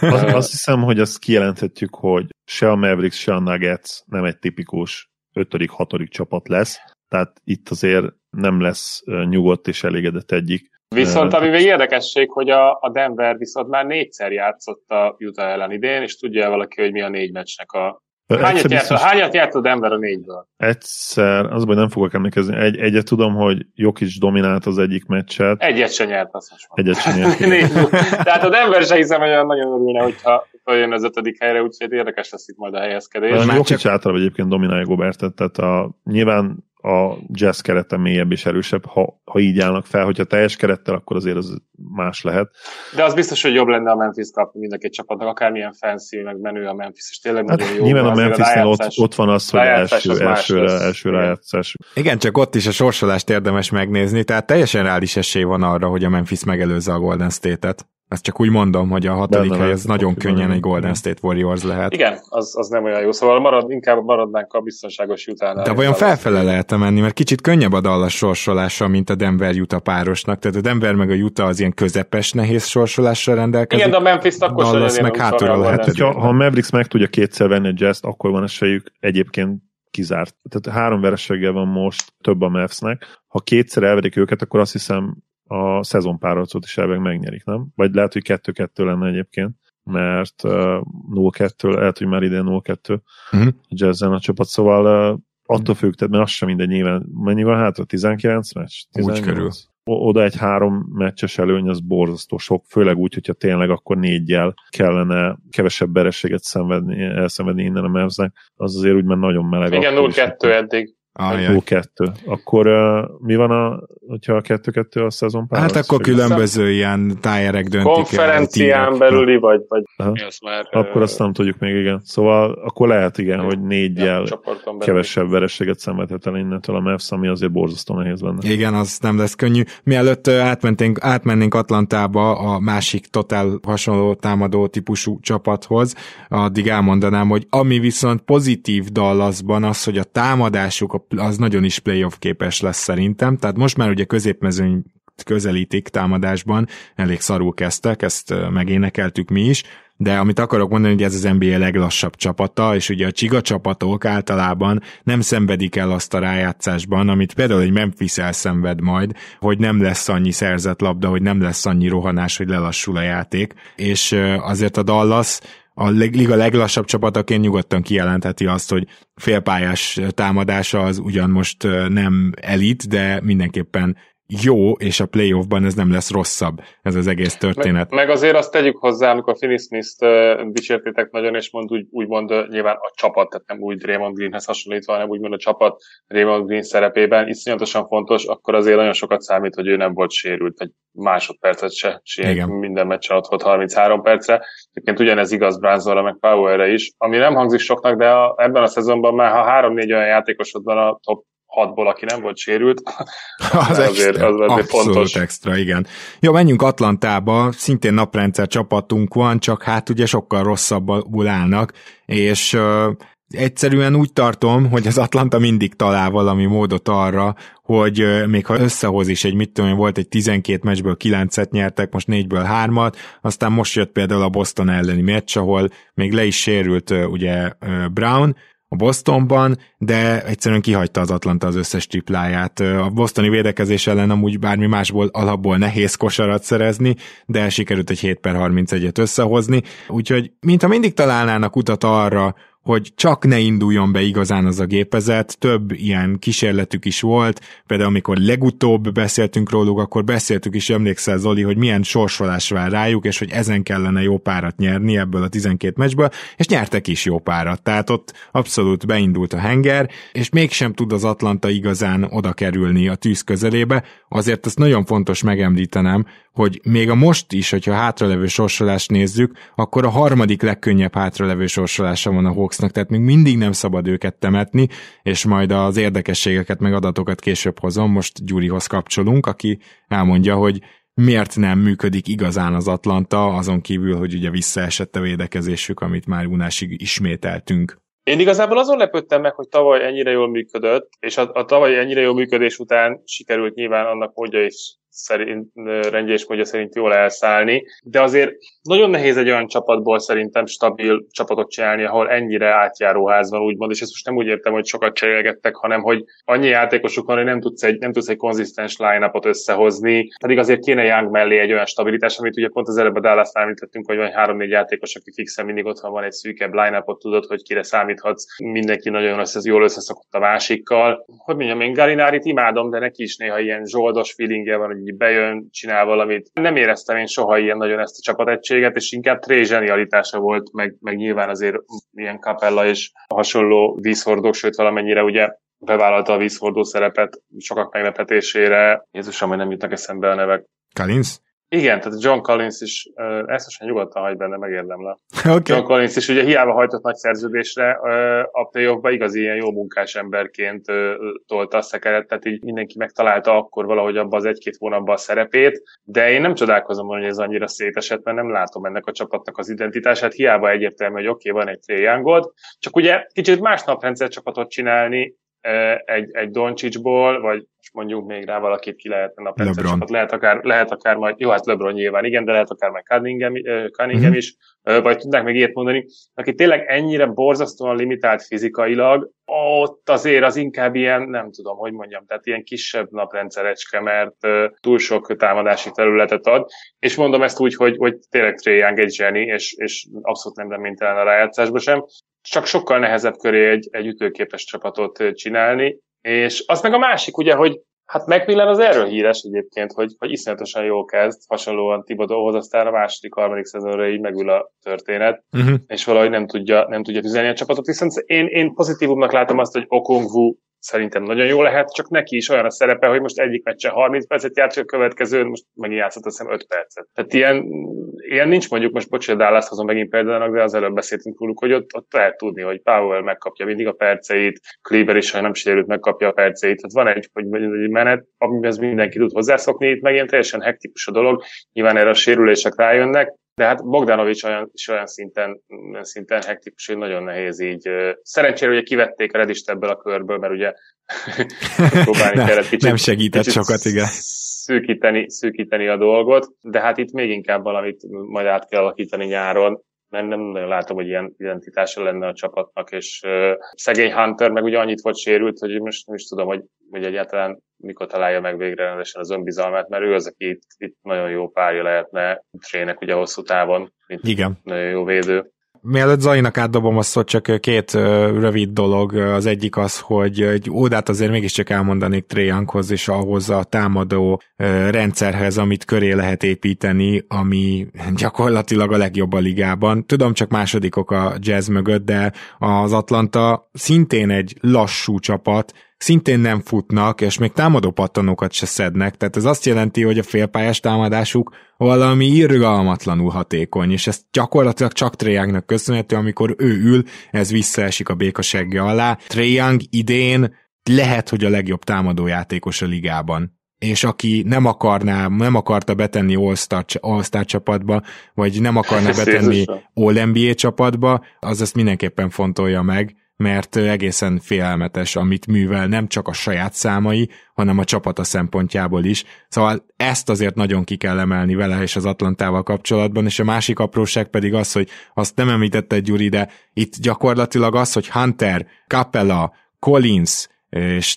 azt, azt hiszem, hogy azt kijelenthetjük, hogy se a Mavericks, se a Nuggets nem egy tipikus 5.-6. csapat lesz, tehát itt azért nem lesz nyugodt és elégedett egyik. Viszont ami még érdekesség, hogy a, a Denver viszont már négyszer játszott a Utah ellen idén, és tudja valaki, hogy mi a négy meccsnek a Hányat, járt, biztos... hányat járt a Denver a négyből? Egyszer, az hogy nem fogok emlékezni. Egy, egyet tudom, hogy Jokic dominált az egyik meccset. Egyet se nyert, azt most Egyet se nyert. [LAUGHS] Tehát a Denver se hiszem, hogy olyan nagyon örülne, hogyha följön az ötödik helyre, úgyhogy érdekes lesz itt majd a helyezkedés. Jokic csak... általában egyébként dominálja Gobertet, tehát a, nyilván a jazz kerete mélyebb és erősebb, ha, ha így állnak fel, hogyha teljes kerettel, akkor azért az más lehet. De az biztos, hogy jobb lenne a Memphis kapni mind a két csapatnak, akármilyen fancy, meg menő a Memphis, és tényleg hát, nagyon jó. Nyilván a Memphisnél ott, ott van az, hogy első, az első, első rájátszás. Igen, csak ott is a sorsolást érdemes megnézni, tehát teljesen reális esély van arra, hogy a Memphis megelőzze a Golden State-et. Ezt csak úgy mondom, hogy a hatodik hely ez nagyon könnyen egy Golden State Warriors lehet. Igen, az, az nem olyan jó. Szóval marad, inkább maradnánk a biztonságos után. De vajon felfele lehet menni, mert kicsit könnyebb a Dallas sorsolása, mint a Denver Utah párosnak. Tehát a Denver meg a Utah az ilyen közepes nehéz sorsolással rendelkezik. Igen, de a Memphis akkor Dallas meg hátulra lehet. Ha, ha a Mavericks meg tudja kétszer venni a jazz akkor van esélyük egyébként kizárt. Tehát három vereséggel van most több a Mavsnek. Ha kétszer elverik őket, akkor azt hiszem a szezonpárharcot is elveg megnyerik, nem? Vagy lehet, hogy 2-2 lenne egyébként, mert uh, 0-2, lehet, hogy már idén 0-2 uh-huh. a jazzen a csapat, szóval uh, attól függ, tehát mert az sem mindegy nyilván. Mennyi van hát? 19 meccs? 18? Úgy körül. Oda egy három meccses előny, az borzasztó sok, főleg úgy, hogyha tényleg akkor négyjel kellene kevesebb vereséget szenvedni, elszenvedni innen a Mavsnek, az azért úgy már nagyon meleg. Igen, 0-2 eddig. Ajaj. Ó, kettő. Akkor uh, mi van, a, hogyha a kettő-kettő a szezon Hát akkor különböző ilyen tájerek döntik Konferencián el, belüli, vagy, vagy mi az már... Akkor azt nem tudjuk még, igen. Szóval akkor lehet, igen, hogy négyel kevesebb vereséget szenvedhet el innentől a Mavs, ami azért borzasztó nehéz lenne. Igen, az nem lesz könnyű. Mielőtt átmennénk, átmennénk Atlantába a másik totál hasonló támadó típusú csapathoz, addig elmondanám, hogy ami viszont pozitív Dallasban az, hogy a támadásuk az nagyon is playoff képes lesz szerintem, tehát most már ugye középmezőny közelítik támadásban, elég szarul kezdtek, ezt megénekeltük mi is, de amit akarok mondani, hogy ez az NBA leglassabb csapata, és ugye a csiga csapatok általában nem szenvedik el azt a rájátszásban, amit például egy Memphis elszenved majd, hogy nem lesz annyi szerzett labda, hogy nem lesz annyi rohanás, hogy lelassul a játék, és azért a Dallas a liga leglassabb csapataként nyugodtan kijelentheti azt, hogy félpályás támadása az ugyan most nem elit, de mindenképpen jó, és a playoffban ez nem lesz rosszabb, ez az egész történet. Meg, meg azért azt tegyük hozzá, amikor Finney Smith-t uh, dicsértétek nagyon, és mond úgy, úgymond uh, nyilván a csapat, tehát nem úgy Draymond Greenhez hasonlítva, hanem úgymond a csapat Draymond Green szerepében iszonyatosan fontos, akkor azért nagyon sokat számít, hogy ő nem volt sérült, egy másodpercet se sérült, minden meccsen ott volt 33 percre. Egyébként ugyanez igaz Brunson meg Powerre is, ami nem hangzik soknak, de a, ebben a szezonban már ha 3-4 olyan játékosod van a top hatból, aki nem volt sérült, [LAUGHS] az, az azért, az azért Abszolút fontos. extra, igen. Jó, menjünk Atlantába, szintén naprendszer csapatunk van, csak hát ugye sokkal rosszabbul állnak, és uh, egyszerűen úgy tartom, hogy az Atlanta mindig talál valami módot arra, hogy még ha összehoz is egy, mit tudom, volt egy 12 meccsből 9-et nyertek, most 4-ből 3-at, aztán most jött például a Boston elleni meccs, ahol még le is sérült ugye Brown, a Bostonban, de egyszerűen kihagyta az Atlanta az összes tripláját. A bostoni védekezés ellen amúgy bármi másból alapból nehéz kosarat szerezni, de sikerült egy 7 per 31-et összehozni, úgyhogy mintha mindig találnának utat arra, hogy csak ne induljon be igazán az a gépezet, több ilyen kísérletük is volt, például amikor legutóbb beszéltünk róluk, akkor beszéltük is, emlékszel Zoli, hogy milyen sorsolás vár rájuk, és hogy ezen kellene jó párat nyerni ebből a 12 meccsből, és nyertek is jó párat, tehát ott abszolút beindult a henger, és mégsem tud az Atlanta igazán oda kerülni a tűz közelébe, azért azt nagyon fontos megemlítenem, hogy még a most is, hogyha hátralevő sorsolást nézzük, akkor a harmadik legkönnyebb hátralevő sorsolása van a Hawksnak, tehát még mindig nem szabad őket temetni, és majd az érdekességeket meg adatokat később hozom, most Gyurihoz kapcsolunk, aki elmondja, hogy miért nem működik igazán az Atlanta, azon kívül, hogy ugye visszaesett a védekezésük, amit már unásig ismételtünk. Én igazából azon lepődtem meg, hogy tavaly ennyire jól működött, és a, a tavaly ennyire jól működés után sikerült nyilván annak módja is szerint, rendjés módja szerint jól elszállni, de azért nagyon nehéz egy olyan csapatból szerintem stabil csapatot csinálni, ahol ennyire átjáróház van, úgymond, és ezt most nem úgy értem, hogy sokat cserélgettek, hanem hogy annyi játékosuk van, hogy nem tudsz egy, nem tudsz egy konzisztens line összehozni, pedig azért kéne Young mellé egy olyan stabilitás, amit ugye pont az előbb a dallas említettünk, hogy van három-négy játékos, aki fixen mindig ott van egy szűkebb line tudod, hogy kire számíthatsz, mindenki nagyon össze, jól összeszokott a másikkal. Hogy mondjam, én Galinárit imádom, de neki is néha ilyen zsoldos feelingje van, hogy bejön, csinál valamit. Nem éreztem én soha ilyen nagyon ezt a csapategységet, és inkább Tré zsenialitása volt, meg, meg nyilván azért ilyen Capella és hasonló vízhordók, sőt valamennyire ugye bevállalta a vízhordó szerepet sokak meglepetésére. Jézusom, hogy nem jutnak eszembe a nevek. Kalins? Igen, tehát John Collins is, ezt most nyugodtan hagy benne, megérdemle. Okay. John Collins is ugye hiába hajtott nagy szerződésre, a playoffba igazi ilyen jó munkás emberként tolta a szekeret, tehát így mindenki megtalálta akkor valahogy abba az egy-két hónapban a szerepét, de én nem csodálkozom, hogy ez annyira szétesett, mert nem látom ennek a csapatnak az identitását, hiába egyértelmű, hogy oké, okay, van egy Trae csak ugye kicsit más naprendszer csapatot csinálni, egy, egy Doncsicsból, vagy mondjuk még rá valakit ki lehetne naprendszer lehet akár, lehet akár majd, jó, hát LeBron nyilván igen, de lehet akár majd Cunningham, Cunningham uh-huh. is, vagy tudnák még ilyet mondani, aki tényleg ennyire borzasztóan limitált fizikailag, ott azért az inkább ilyen, nem tudom, hogy mondjam, tehát ilyen kisebb naprendszerecske, mert túl sok támadási területet ad, és mondom ezt úgy, hogy, hogy tényleg Trae Young egy zseni, és, és abszolút nem reménytelen a rájátszásba sem, csak sokkal nehezebb köré egy, egy ütőképes csapatot csinálni, és az meg a másik, ugye, hogy Hát Macmillan az erről híres egyébként, hogy, hogy iszonyatosan jól kezd, hasonlóan Tibodóhoz, aztán a második, harmadik szezonra így megül a történet, uh-huh. és valahogy nem tudja, nem tudja tüzelni a csapatot, viszont én, én pozitívumnak látom azt, hogy Okongwu szerintem nagyon jó lehet, csak neki is olyan a szerepe, hogy most egyik meccsen 30 percet játszik, a következő most megint játszott azt hiszem 5 percet. Tehát ilyen, ilyen nincs mondjuk, most bocsánat, Dallas hozom megint példának, de az előbb beszéltünk róluk, hogy ott, ott lehet tudni, hogy Powell megkapja mindig a perceit, Kleber is, ha nem sérült, megkapja a perceit. Tehát van egy, hogy egy menet, amiben mindenki tud hozzászokni, itt megint teljesen hektikus a dolog, nyilván erre a sérülések rájönnek, de hát Bogdanovics olyan, is olyan szinten, olyan szinten hektikus, hogy nagyon nehéz így. Szerencsére ugye kivették a Redist ebből a körből, mert ugye [LAUGHS] próbálni nem, kellett kicsit, nem segített kicsit sokat, igen. Szűkíteni, szűkíteni a dolgot, de hát itt még inkább valamit majd át kell alakítani nyáron, mert nem nagyon látom, hogy ilyen identitása lenne a csapatnak, és uh, szegény Hunter meg ugye annyit volt sérült, hogy most nem is tudom, hogy, hogy egyáltalán mikor találja meg végre rendesen az önbizalmát, mert ő az, aki itt, itt nagyon jó párja lehetne trének ugye hosszú távon, mint Igen. nagyon jó védő. Mielőtt Zainak átdobom a szót, csak két rövid dolog. Az egyik az, hogy egy ódát azért mégiscsak elmondanék Trajankhoz és ahhoz a támadó rendszerhez, amit köré lehet építeni, ami gyakorlatilag a legjobb a ligában. Tudom, csak másodikok a jazz mögött, de az Atlanta szintén egy lassú csapat, szintén nem futnak, és még támadó pattanókat se szednek, tehát ez azt jelenti, hogy a félpályás támadásuk valami irgalmatlanul hatékony, és ezt gyakorlatilag csak Trae köszönhető, amikor ő ül, ez visszaesik a béka segge alá. Trae idén lehet, hogy a legjobb támadójátékos a ligában. És aki nem akarná, nem akarta betenni All-Star, All-Star csapatba, vagy nem akarna [LAUGHS] betenni All-NBA csapatba, az ezt mindenképpen fontolja meg, mert egészen félelmetes, amit művel nem csak a saját számai, hanem a csapata szempontjából is. Szóval ezt azért nagyon ki kell emelni vele és az Atlantával kapcsolatban, és a másik apróság pedig az, hogy azt nem említette Gyuri, de itt gyakorlatilag az, hogy Hunter, Capella, Collins,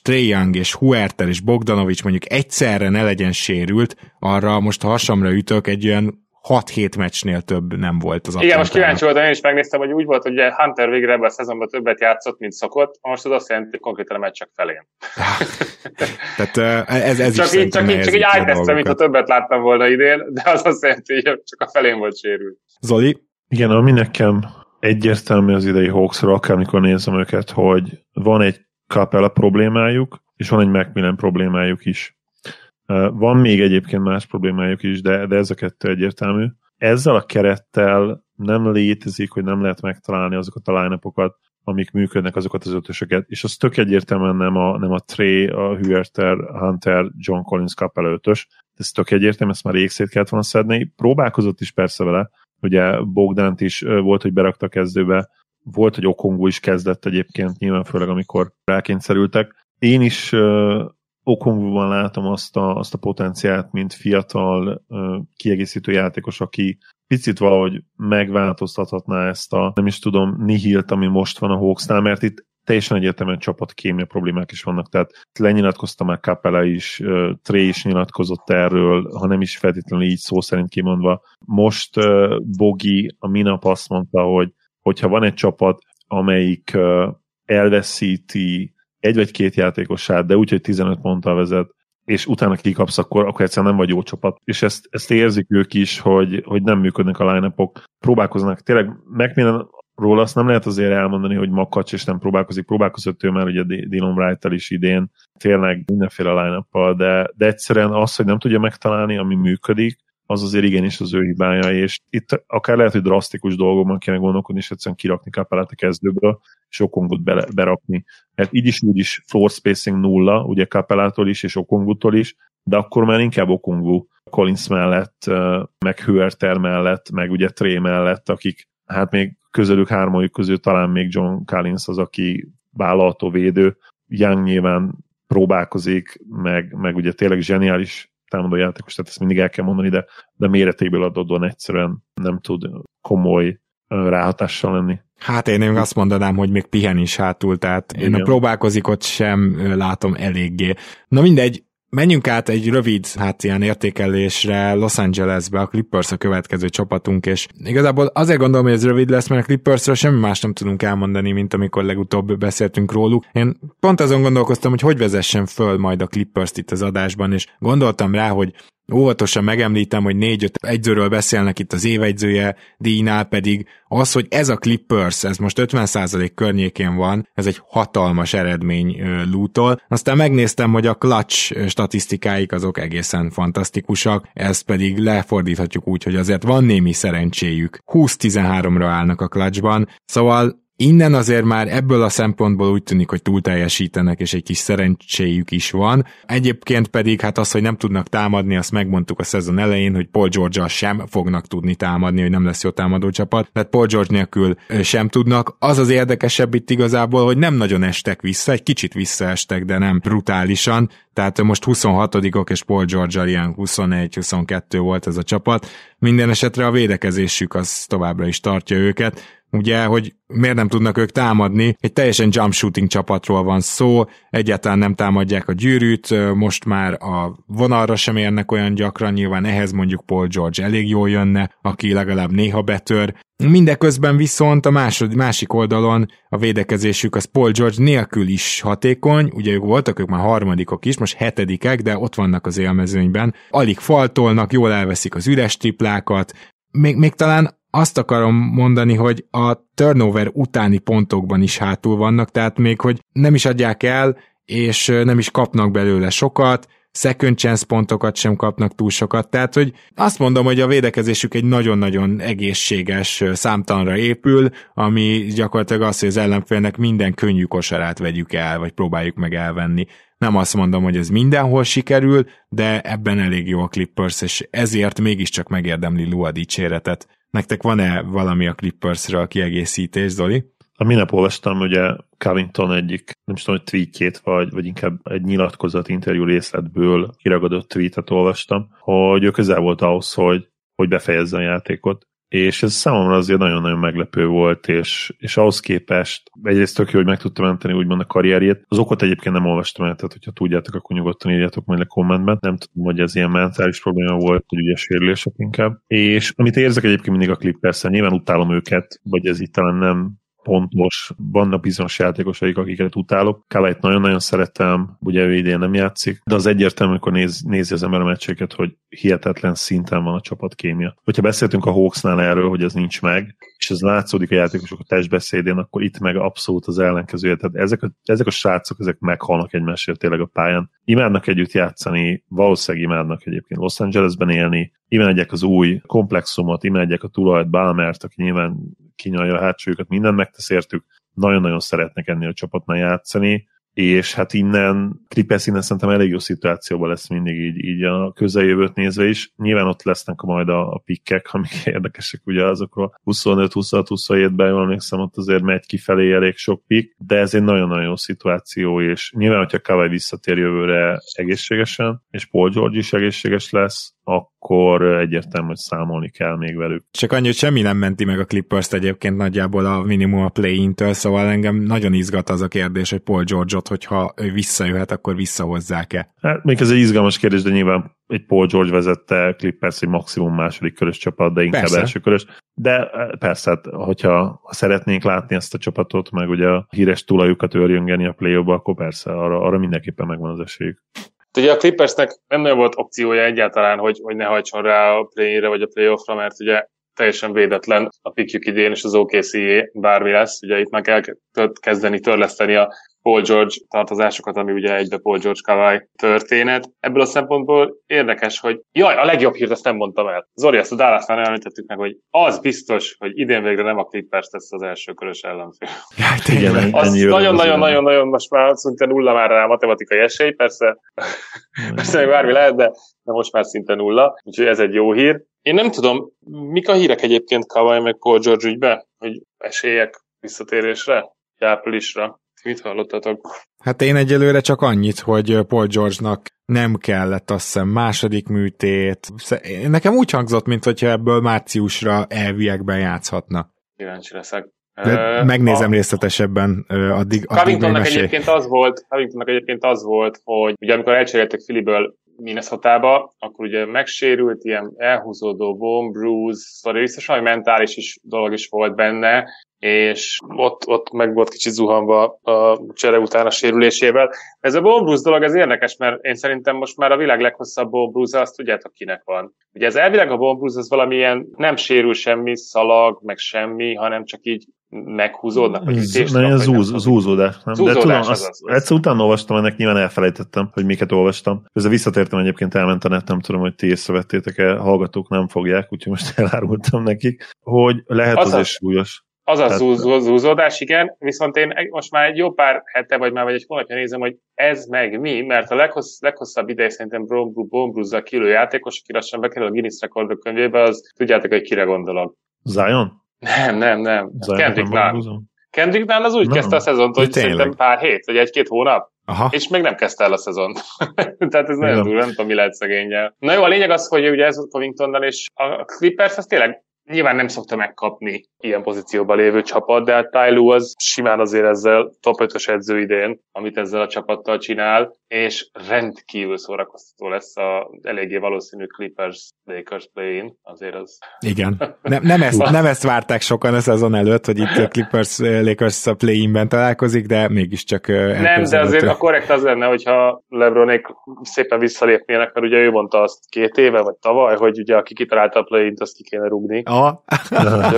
Young és Huerter és Bogdanovics mondjuk egyszerre ne legyen sérült, arra most ha hasamra ütök, egy olyan 6-7 meccsnél több nem volt az Igen, most kíváncsi voltam, én is megnéztem, hogy úgy volt, hogy Hunter végre ebben a szezonban többet játszott, mint szokott, most az azt jelenti, hogy konkrétan a meccsek felén. [LAUGHS] Tehát ez, ez csak is így, csak így, csak így ájtesztem, mintha többet láttam volna idén, de az azt jelenti, hogy csak a felén volt sérült. Zoli? Igen, ami nekem egyértelmű az idei Hawksra, akármikor nézem őket, hogy van egy Capella problémájuk, és van egy Macmillan problémájuk is. Van még egyébként más problémájuk is, de, de ez a kettő egyértelmű. Ezzel a kerettel nem létezik, hogy nem lehet megtalálni azokat a line amik működnek, azokat az ötösöket, és az tök egyértelműen nem a, nem a Trey, a Huerter, Hunter, John Collins Capella ötös, ez tök egyértelmű, ezt már rég szét kellett volna szedni. Próbálkozott is persze vele, ugye Bogdánt is volt, hogy berakta kezdőbe, volt, hogy Okongu is kezdett egyébként, nyilván főleg amikor rákényszerültek. Én is Okongúban látom azt a, azt a potenciált, mint fiatal kiegészítő játékos, aki picit valahogy megváltoztathatná ezt a, nem is tudom, nihilt, ami most van a Hawksnál, mert itt teljesen egyértelműen csapatkémia problémák is vannak, tehát lenyilatkozta már Capella is, Trey is nyilatkozott erről, ha nem is feltétlenül így szó szerint kimondva. Most Bogi a minap azt mondta, hogy hogyha van egy csapat, amelyik elveszíti egy vagy két játékosát, de úgy, hogy 15 ponttal vezet, és utána kikapsz, akkor, akkor egyszerűen nem vagy jó csapat. És ezt, ezt érzik ők is, hogy, hogy nem működnek a line -ok. próbálkoznak. Tényleg McMillan róla azt nem lehet azért elmondani, hogy makacs és nem próbálkozik. Próbálkozott ő már ugye Dylan wright is idén, tényleg mindenféle line de, de egyszerűen az, hogy nem tudja megtalálni, ami működik, az azért igenis az ő hibája, és itt akár lehet, hogy drasztikus dolgokban kéne gondolkodni, és egyszerűen kirakni Kapelát a kezdőből, és Okongut be, berakni. Mert így is úgy is floor spacing nulla, ugye Kapelától is, és Okongutól is, de akkor már inkább Okongu Collins mellett, meg Huerter mellett, meg ugye Tré mellett, akik hát még közelük hármójuk közül talán még John Collins az, aki vállalható védő. Young nyilván próbálkozik, meg, meg ugye tényleg zseniális támadó játékos, tehát ezt mindig el kell mondani, de, de méretéből adódóan egyszerűen nem tud komoly ráhatással lenni. Hát én még azt mondanám, hogy még pihen is hátul, tehát Igen. én a próbálkozik ott sem látom eléggé. Na mindegy, Menjünk át egy rövid, hát ilyen értékelésre Los Angelesbe, a Clippers a következő csapatunk, és igazából azért gondolom, hogy ez rövid lesz, mert a Clippersről semmi más nem tudunk elmondani, mint amikor legutóbb beszéltünk róluk. Én pont azon gondolkoztam, hogy hogy vezessen föl majd a Clippers-t itt az adásban, és gondoltam rá, hogy óvatosan megemlítem, hogy négy-öt egyzőről beszélnek itt az évegyzője díjnál pedig az, hogy ez a Clippers, ez most 50% környékén van, ez egy hatalmas eredmény lútól. Aztán megnéztem, hogy a clutch statisztikáik azok egészen fantasztikusak, ezt pedig lefordíthatjuk úgy, hogy azért van némi szerencséjük. 20-13-ra állnak a clutchban, szóval Innen azért már ebből a szempontból úgy tűnik, hogy túl teljesítenek, és egy kis szerencséjük is van. Egyébként pedig hát az, hogy nem tudnak támadni, azt megmondtuk a szezon elején, hogy Paul george sem fognak tudni támadni, hogy nem lesz jó támadó csapat, tehát Paul George nélkül sem tudnak. Az az érdekesebb itt igazából, hogy nem nagyon estek vissza, egy kicsit visszaestek, de nem brutálisan, tehát most 26-ok és Paul george ilyen 21-22 volt ez a csapat. Minden esetre a védekezésük az továbbra is tartja őket ugye, hogy miért nem tudnak ők támadni. Egy teljesen jump shooting csapatról van szó, egyáltalán nem támadják a gyűrűt, most már a vonalra sem érnek olyan gyakran, nyilván ehhez mondjuk Paul George elég jól jönne, aki legalább néha betör. Mindeközben viszont a másod, másik oldalon a védekezésük az Paul George nélkül is hatékony, ugye ők voltak ők már harmadikok is, most hetedikek, de ott vannak az élmezőnyben. Alig faltolnak, jól elveszik az üres triplákat, még, még talán azt akarom mondani, hogy a turnover utáni pontokban is hátul vannak, tehát még hogy nem is adják el, és nem is kapnak belőle sokat, second chance pontokat sem kapnak túl sokat, tehát hogy azt mondom, hogy a védekezésük egy nagyon-nagyon egészséges számtanra épül, ami gyakorlatilag az, hogy az ellenfélnek minden könnyű kosarát vegyük el, vagy próbáljuk meg elvenni. Nem azt mondom, hogy ez mindenhol sikerül, de ebben elég jó a Clippers, és ezért mégiscsak megérdemli Lua dicséretet. Nektek van-e valami a Clippersről kiegészítés, Zoli? A minap olvastam ugye Covington egyik, nem is tudom, hogy tweetjét, vagy, vagy inkább egy nyilatkozat interjú részletből kiragadott tweetet olvastam, hogy ő közel volt ahhoz, hogy, hogy befejezze a játékot, és ez számomra azért nagyon-nagyon meglepő volt, és, és ahhoz képest egyrészt tök jó, hogy meg tudtam menteni úgymond a karrierjét. Az okot egyébként nem olvastam el, tehát hogyha tudjátok, akkor nyugodtan írjátok majd a kommentben. Nem tudom, hogy ez ilyen mentális probléma volt, hogy ugye sérülések inkább. És amit érzek egyébként mindig a clippers nyilván utálom őket, vagy ez itt talán nem pontos, vannak bizonyos játékosaik, akiket utálok. Kálait nagyon-nagyon szeretem, ugye ő idén nem játszik, de az egyértelmű, amikor néz, nézi az ember a meccseket, hogy hihetetlen szinten van a csapatkémia. Hogyha beszéltünk a Hawksnál erről, hogy ez nincs meg, és ez látszódik a játékosok a testbeszédén, akkor itt meg abszolút az ellenkezője. Tehát ezek a, ezek a srácok, ezek meghalnak egymásért tényleg a pályán. Imádnak együtt játszani, valószínűleg imádnak egyébként Los Angelesben élni, imádják az új komplexumot, imádják a tulajt, Balmert, aki nyilván kinyalja a hátsójukat, mindent megtesz értük, nagyon-nagyon szeretnek ennél a csapatnál játszani, és hát innen Clippers innen szerintem elég jó szituációban lesz mindig így, így a közeljövőt nézve is. Nyilván ott lesznek majd a, a pikkek, [LAUGHS] amik érdekesek ugye azokról 25-26-27-ben, jól emlékszem, ott azért megy kifelé elég sok pikk, de ez egy nagyon-nagyon jó szituáció, és nyilván, hogyha Kawai visszatér jövőre egészségesen, és Paul George is egészséges lesz, akkor egyértelmű, hogy számolni kell még velük. Csak annyi, hogy semmi nem menti meg a Clippers-t egyébként nagyjából a minimum a play-intől, szóval engem nagyon izgat az a kérdés, hogy Paul George-ot, hogyha ő visszajöhet, akkor visszahozzák-e? Hát még ez egy izgalmas kérdés, de nyilván egy Paul George vezette Clippers egy maximum második körös csapat, de inkább persze. első körös. De eh, persze, hát, hogyha ha szeretnénk látni ezt a csapatot, meg ugye a híres tulajukat őrjöngeni a play akkor persze, arra, arra mindenképpen megvan az esélyük. Ugye a Clippersnek nem nagyon volt opciója egyáltalán, hogy, hogy ne hajtson rá a play vagy a playoffra, mert ugye teljesen védetlen a pikjük idén, és az okc bármi lesz. Ugye itt meg kell kezdeni törleszteni a Paul George tartozásokat, ami ugye egybe Paul George Kawai történet. Ebből a szempontból érdekes, hogy jaj, a legjobb hírt ezt nem mondtam el. Zori, ezt a Dallasnál említettük meg, hogy az biztos, hogy idén végre nem a Clippers lesz az első körös ellenfél. Ja, az nagyon-nagyon-nagyon most már szinte nulla már rá a matematikai esély, persze, persze még bármi lehet, de, de most már szinte nulla, úgyhogy ez egy jó hír. Én nem tudom, mik a hírek egyébként Kawai meg Paul George ügybe, hogy esélyek visszatérésre, áprilisra. Mit hallottatok? Hát én egyelőre csak annyit, hogy Paul George-nak nem kellett azt hiszem második műtét. Nekem úgy hangzott, mint hogyha ebből márciusra elviekben játszhatna. Kíváncsi leszek. De megnézem a, részletesebben addig. Covingtonnak egyébként az volt, Covingtonnak egyébként az volt, hogy ugye amikor elcseréltek Filiből Minnesota-ba, akkor ugye megsérült, ilyen elhúzódó bone bruise, szóval valami mentális is dolog is volt benne, és ott, ott meg volt kicsit zuhanva a csere után a sérülésével. Ez a Bone Bruce dolog, ez érdekes, mert én szerintem most már a világ leghosszabb Bone Bruce, azt tudjátok kinek van. Ugye ez elvileg a Bone Bruce az valamilyen nem sérül semmi, szalag, meg semmi, hanem csak így meghúzódnak? Vagy ez zúz, zúzódás. Nem? Zúzódás, De tudom, az, az, az. egyszer utána olvastam, ennek nyilván elfelejtettem, hogy miket olvastam. Ezzel visszatértem egyébként, elment a net, nem tudom, hogy ti észrevettétek-e, hallgatók nem fogják, úgyhogy most [LAUGHS] elárultam nekik, hogy lehet az, az is súlyos. Az a zúzódás, igen, viszont én most már egy jó pár hete, vagy már vagy egy hónapja nézem, hogy ez meg mi, mert a leghossz, leghosszabb ideje szerintem Bombruzza kilő játékos, aki lassan bekerül a Guinness rekordok könyvébe, az tudjátok, hogy kire gondolok. Zion? Nem, nem, nem. Kendrick Nunn. Kendrick Nunn az úgy nem. kezdte a szezont, hogy tényleg. szerintem pár hét, vagy egy-két hónap. Aha. És még nem kezdte el a szezont. [LAUGHS] Tehát ez nagyon durva, nem tudom, mi lehet szegényel. Na jó, a lényeg az, hogy ugye ez a Covingtonnal, és a Clippers az tényleg Nyilván nem szokta megkapni. Ilyen pozícióban lévő csapat, de hát Tyloo az simán azért ezzel top 5-ös edző idén, amit ezzel a csapattal csinál, és rendkívül szórakoztató lesz a eléggé valószínű Clippers Lakers play azért az. Igen. Nem, nem, ezt, nem ezt várták sokan a szezon előtt, hogy itt a Clippers Lakers a play-inben találkozik, de mégiscsak Nem, de azért a korrekt az lenne, hogyha Lebronék szépen visszalépnének, mert ugye ő mondta azt két éve, vagy tavaly, hogy ugye aki kitalálta a play-int, azt ki kéne rúgni. Aha.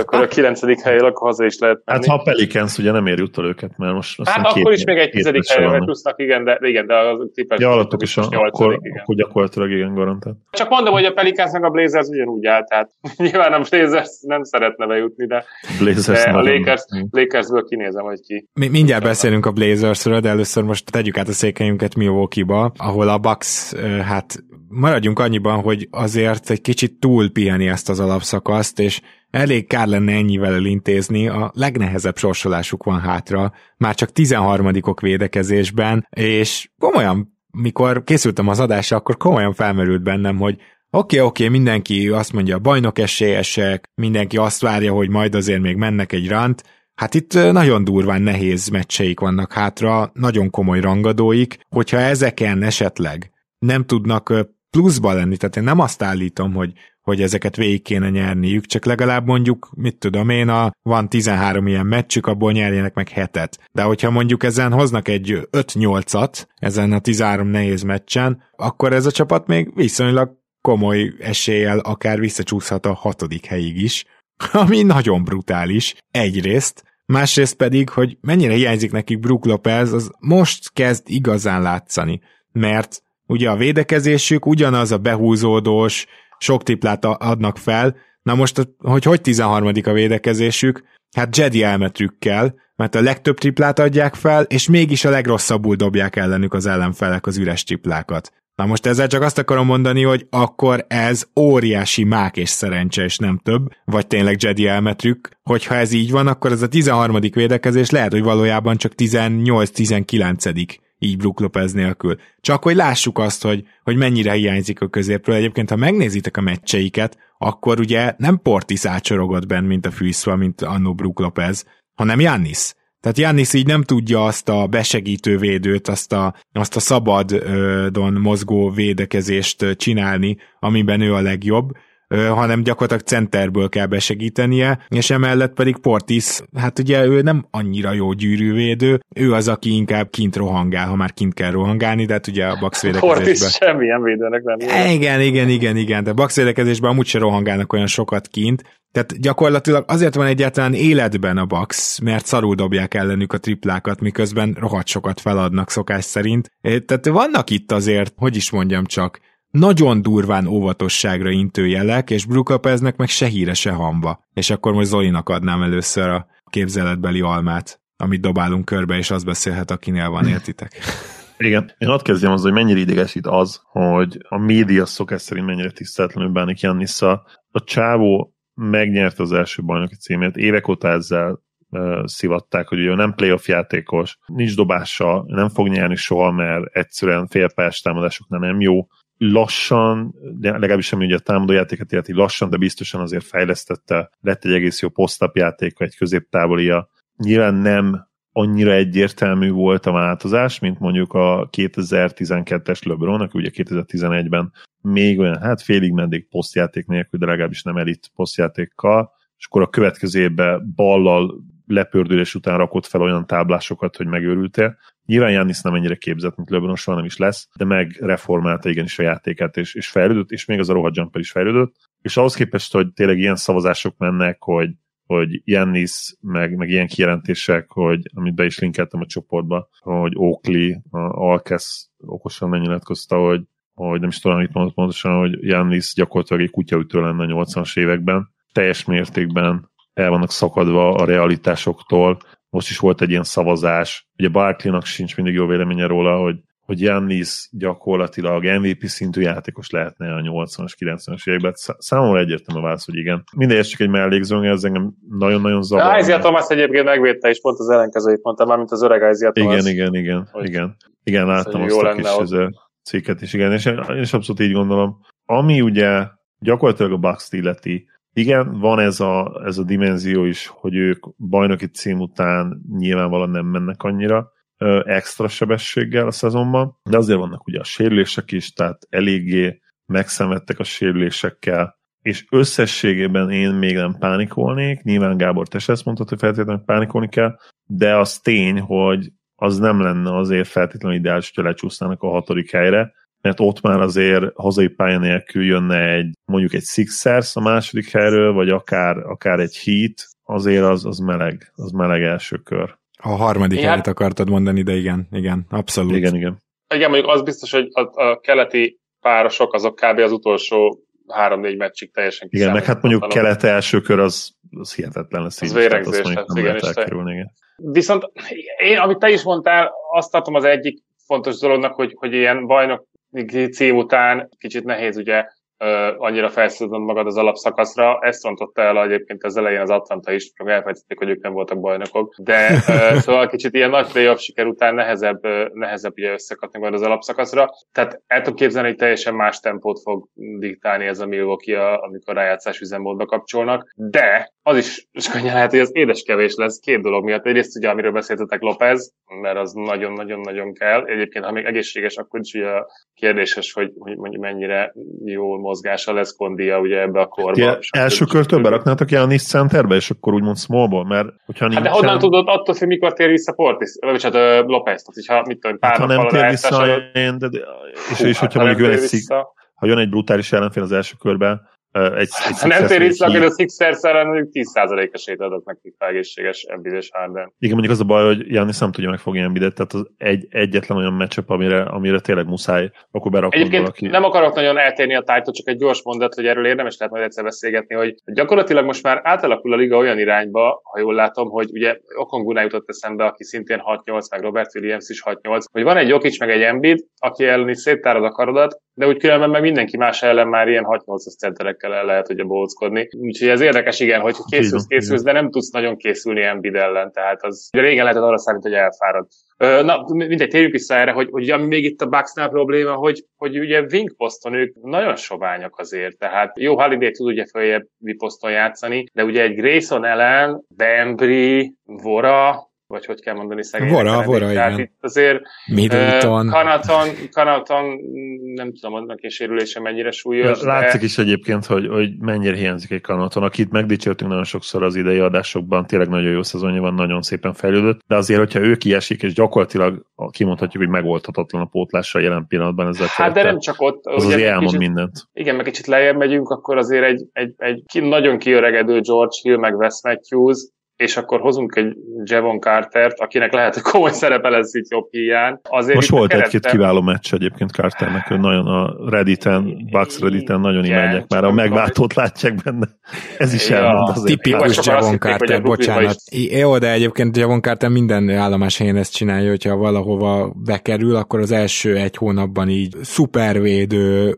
akkor a kilencedik helyről akkor haza is lehet menni. Hát ha a Pelicans ugye nem ér utol őket, mert most Hát akkor is még egy tizedik helyre plusznak, igen, de, igen, de az tippes. Ja, alattok is, a, akkor, igen. akkor gyakorlatilag igen, garantált. Csak mondom, hogy a Pelicans meg a Blazers ugyanúgy áll, tehát [LAUGHS] nyilván a Blazers nem szeretne bejutni, de, Blazers de a Lakers, Lakersből kinézem, hogy ki. Mi, mindjárt beszélünk a Blazersről, de először most tegyük át a székelyünket Milwaukee-ba, ahol a Bucks, hát maradjunk annyiban, hogy azért egy kicsit túl piheni ezt az alapszakaszt, és elég kár lenne ennyivel elintézni, a legnehezebb sorsolásuk van hátra, már csak 13 védekezésben, és komolyan, mikor készültem az adásra, akkor komolyan felmerült bennem, hogy Oké, okay, oké, okay, mindenki azt mondja, bajnok esélyesek, mindenki azt várja, hogy majd azért még mennek egy rant. Hát itt nagyon durván nehéz meccseik vannak hátra, nagyon komoly rangadóik, hogyha ezeken esetleg nem tudnak pluszba lenni, tehát én nem azt állítom, hogy, hogy ezeket végig kéne nyerniük, csak legalább mondjuk, mit tudom én, a, van 13 ilyen meccsük, abból nyerjenek meg hetet. De hogyha mondjuk ezen hoznak egy 5-8-at, ezen a 13 nehéz meccsen, akkor ez a csapat még viszonylag komoly eséllyel akár visszacsúszhat a hatodik helyig is, [LAUGHS] ami nagyon brutális, egyrészt, másrészt pedig, hogy mennyire hiányzik nekik Brook Lopez, az most kezd igazán látszani, mert Ugye a védekezésük ugyanaz a behúzódós, sok triplát adnak fel, na most, hogy hogy 13. a védekezésük? Hát Jedi elmetrükkel, mert a legtöbb triplát adják fel, és mégis a legrosszabbul dobják ellenük az ellenfelek az üres triplákat. Na most ezzel csak azt akarom mondani, hogy akkor ez óriási mák és szerencse, és nem több, vagy tényleg Jedi elmetrük, hogyha ez így van, akkor ez a 13. védekezés lehet, hogy valójában csak 18-19 így Brook Lopez nélkül. Csak hogy lássuk azt, hogy, hogy mennyire hiányzik a középről. Egyébként, ha megnézitek a meccseiket, akkor ugye nem Portis ácsorogott benn, mint a fűszva, mint Anno Brook Lopez, hanem Jannis. Tehát Jannis így nem tudja azt a besegítő védőt, azt a, azt a szabadon mozgó védekezést csinálni, amiben ő a legjobb, hanem gyakorlatilag centerből kell besegítenie, és emellett pedig Portis, hát ugye ő nem annyira jó gyűrűvédő, ő az, aki inkább kint rohangál, ha már kint kell rohangálni, de hát ugye a Bax védekezésben... Portis semmilyen védőnek nem. Igen, igen, igen, igen, de Bax védekezésben amúgy se rohangálnak olyan sokat kint, tehát gyakorlatilag azért van egyáltalán életben a Bax, mert szarul dobják ellenük a triplákat, miközben rohadt sokat feladnak szokás szerint. Tehát vannak itt azért, hogy is mondjam csak, nagyon durván óvatosságra intő jelek, és Brook Lopeznek meg se híre, se hamba. És akkor most Zolinak adnám először a képzeletbeli almát, amit dobálunk körbe, és az beszélhet, akinél van, értitek? Igen. Én ott kezdjem az, hogy mennyire idegesít az, hogy a média szokás szerint mennyire tiszteletlenül bánik Jannissza. A csávó megnyerte az első bajnoki címét, évek óta ezzel uh, szivatták, hogy ő nem playoff játékos, nincs dobása, nem fog nyerni soha, mert egyszerűen félpályás támadásoknál nem jó, lassan, de legalábbis sem ugye a támadójátéket illeti lassan, de biztosan azért fejlesztette, lett egy egész jó posztap játéka, egy középtávolia. Nyilván nem annyira egyértelmű volt a változás, mint mondjuk a 2012-es LeBron, aki ugye 2011-ben még olyan, hát félig meddig posztjáték nélkül, de legalábbis nem elit posztjátékkal, és akkor a következő évben ballal lepördülés után rakott fel olyan táblásokat, hogy megőrültél. Nyilván Jannis nem ennyire képzett, mint LeBron, soha nem is lesz, de megreformálta igenis a játékát, és, és fejlődött, és még az a rohadt jumper is fejlődött. És ahhoz képest, hogy tényleg ilyen szavazások mennek, hogy hogy Jannis, meg, meg ilyen kijelentések, hogy amit be is linkeltem a csoportba, hogy Oakley, Alkesz okosan megnyilatkozta, hogy, hogy nem is tudom, mit mondott pontosan, hogy Jannis gyakorlatilag egy kutyaütő lenne a 80-as években. Teljes mértékben el vannak szakadva a realitásoktól. Most is volt egy ilyen szavazás. Ugye Barkleynak sincs mindig jó véleménye róla, hogy hogy Jannis gyakorlatilag MVP szintű játékos lehetne a 80-as, 90-as években. Számomra egyértelmű a válasz, hogy igen. Minden csak egy mellékzőnye, ez engem nagyon-nagyon zavar. Isaiah Thomas egyébként megvédte, és pont az ellenkezőjét mondtam már, mint az öreg Isaiah Thomas. Igen, igen, igen, hogy igen. Igen, láttam azt a kis ez cikket is, igen, és én is abszolút így gondolom. Ami ugye gyakorlatilag a Bucks illeti, igen, van ez a, ez a dimenzió is, hogy ők bajnoki cím után nyilvánvalóan nem mennek annyira, extra sebességgel a szezonban, de azért vannak ugye a sérülések is, tehát eléggé megszenvedtek a sérülésekkel, és összességében én még nem pánikolnék, nyilván Gábor, te ezt mondtad, hogy feltétlenül pánikolni kell, de az tény, hogy az nem lenne azért feltétlenül ideális, hogy lecsúsznának a hatodik helyre, mert ott már azért hazai pálya nélkül jönne egy, mondjuk egy Sixers a második helyről, vagy akár, akár egy Heat, azért az, az meleg, az meleg első kör. A harmadik ja. helyet akartad mondani, de igen, igen, abszolút. Igen, igen. Igen, mondjuk az biztos, hogy a, a keleti párosok azok kb. az utolsó három-négy meccsig teljesen Igen, meg hát mondjuk kelet első kör az, az hihetetlen lesz. Az véregzés, tehát igen, elkerülni, igen. Viszont én, amit te is mondtál, azt tartom az egyik fontos dolognak, hogy, hogy ilyen bajnok cím után kicsit nehéz ugye annyira felszílod magad az alapszakaszra. Ezt rontotta el egyébként az elején az Atlanta is, csak elfelejtették, hogy ők nem voltak bajnokok. De [LAUGHS] szóval kicsit ilyen nagy playoff siker után nehezebb, nehezebb ugye összekatni majd az alapszakaszra. Tehát el tudom képzelni, hogy teljesen más tempót fog diktálni ez a Milwaukee, amikor rájátszás üzemmódba kapcsolnak. De az is, is könnyen lehet, hogy az édeskevés lesz két dolog miatt. Egyrészt ugye, amiről beszéltetek López, mert az nagyon-nagyon-nagyon kell. Egyébként, ha még egészséges, akkor is ugye kérdéses, hogy, hogy mondjuk mennyire jól mozgása lesz kondia ugye ebbe a korba. Ja, első körtől beraknátok Janis centerbe, és akkor úgymond smallból, mert hogyha nincs. Hát de honnan tudod attól, hogy mikor tér vissza Portis, vagy hát uh, Lopez, tehát hogyha mit tudom, pár hát, ha nem tér vissza, én, de, és, és hogyha mondjuk jön egy, ha jön egy brutális ellenfél az első körben, egy, egy nem tér vissza, akkor a Sixers ellen mondjuk 10%-a sét adok neki, ha egészséges Embiid és Harden. Igen, mondjuk az a baj, hogy Janis nem tudja megfogni Embiidet, tehát az egy, egyetlen olyan matchup, amire, amire tényleg muszáj, akkor berakod Egyébként valaki. nem akarok nagyon eltérni a tájtól, csak egy gyors mondat, hogy erről érdemes lehet majd egyszer beszélgetni, hogy gyakorlatilag most már átalakul a liga olyan irányba, ha jól látom, hogy ugye Okonguna jutott eszembe, aki szintén 6-8, meg Robert Williams is 6-8, hogy van egy Jokic meg egy Embiid, aki ellen is széttárad a karodat, de úgy különben meg mindenki más ellen már ilyen 6-8-as centerekkel el lehet ugye bolckodni. Úgyhogy ez érdekes, igen, hogy készülsz, készülsz, de nem tudsz nagyon készülni Embiid ellen, tehát az ugye régen lehetett arra számít, hogy elfárad. Na, mindegy, térjük vissza erre, hogy, hogy ami még itt a Bucksnál probléma, hogy, hogy ugye wing poszton ők nagyon soványak azért, tehát jó Holiday tud ugye följebb poszton játszani, de ugye egy Grayson ellen, Bembry, Vora, vagy hogy kell mondani szegény. Vora, vora, igen. Itt azért Middleton. Uh, Kanaton, Kanaton, nem tudom, annak és sérülése mennyire súlyos. Ja, látszik de... is egyébként, hogy, hogy mennyire hiányzik egy Kanaton, akit megdicsértünk nagyon sokszor az idei adásokban, tényleg nagyon jó szezonja van, nagyon szépen fejlődött, de azért, hogyha ő kiesik, és gyakorlatilag kimondhatjuk, hogy megoldhatatlan a pótlása jelen pillanatban ezzel Hát de nem csak ott. Az ugye, azért elmond kicsit, mindent. Igen, meg kicsit lejjebb megyünk, akkor azért egy, egy, egy nagyon kiöregedő George Hill, meg Wes Matthews, és akkor hozunk egy Javon Cartert, akinek lehet, hogy komoly szerepe lesz itt jobb hiány. Azért Most volt kerettem... egy-két kiváló meccs egyébként Carternek, ő nagyon a Redditen, Bucks Redditen nagyon igen, imádják már, a megváltót látják benne. Ez is ja, elmond azért. Tipikus Javon Carter, bocsánat. Jó, de egyébként Javon Carter minden állomás helyen ezt csinálja, hogyha valahova bekerül, akkor az első egy hónapban így szupervédő,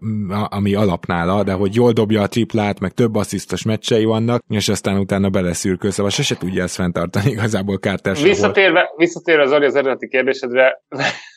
ami alapnála, de hogy jól dobja a triplát, meg több asszisztos meccsei vannak, és aztán utána beleszürkül, szóval se tudja ezt fenntartani igazából Carter visszatérve, visszatérve az az eredeti kérdésedre,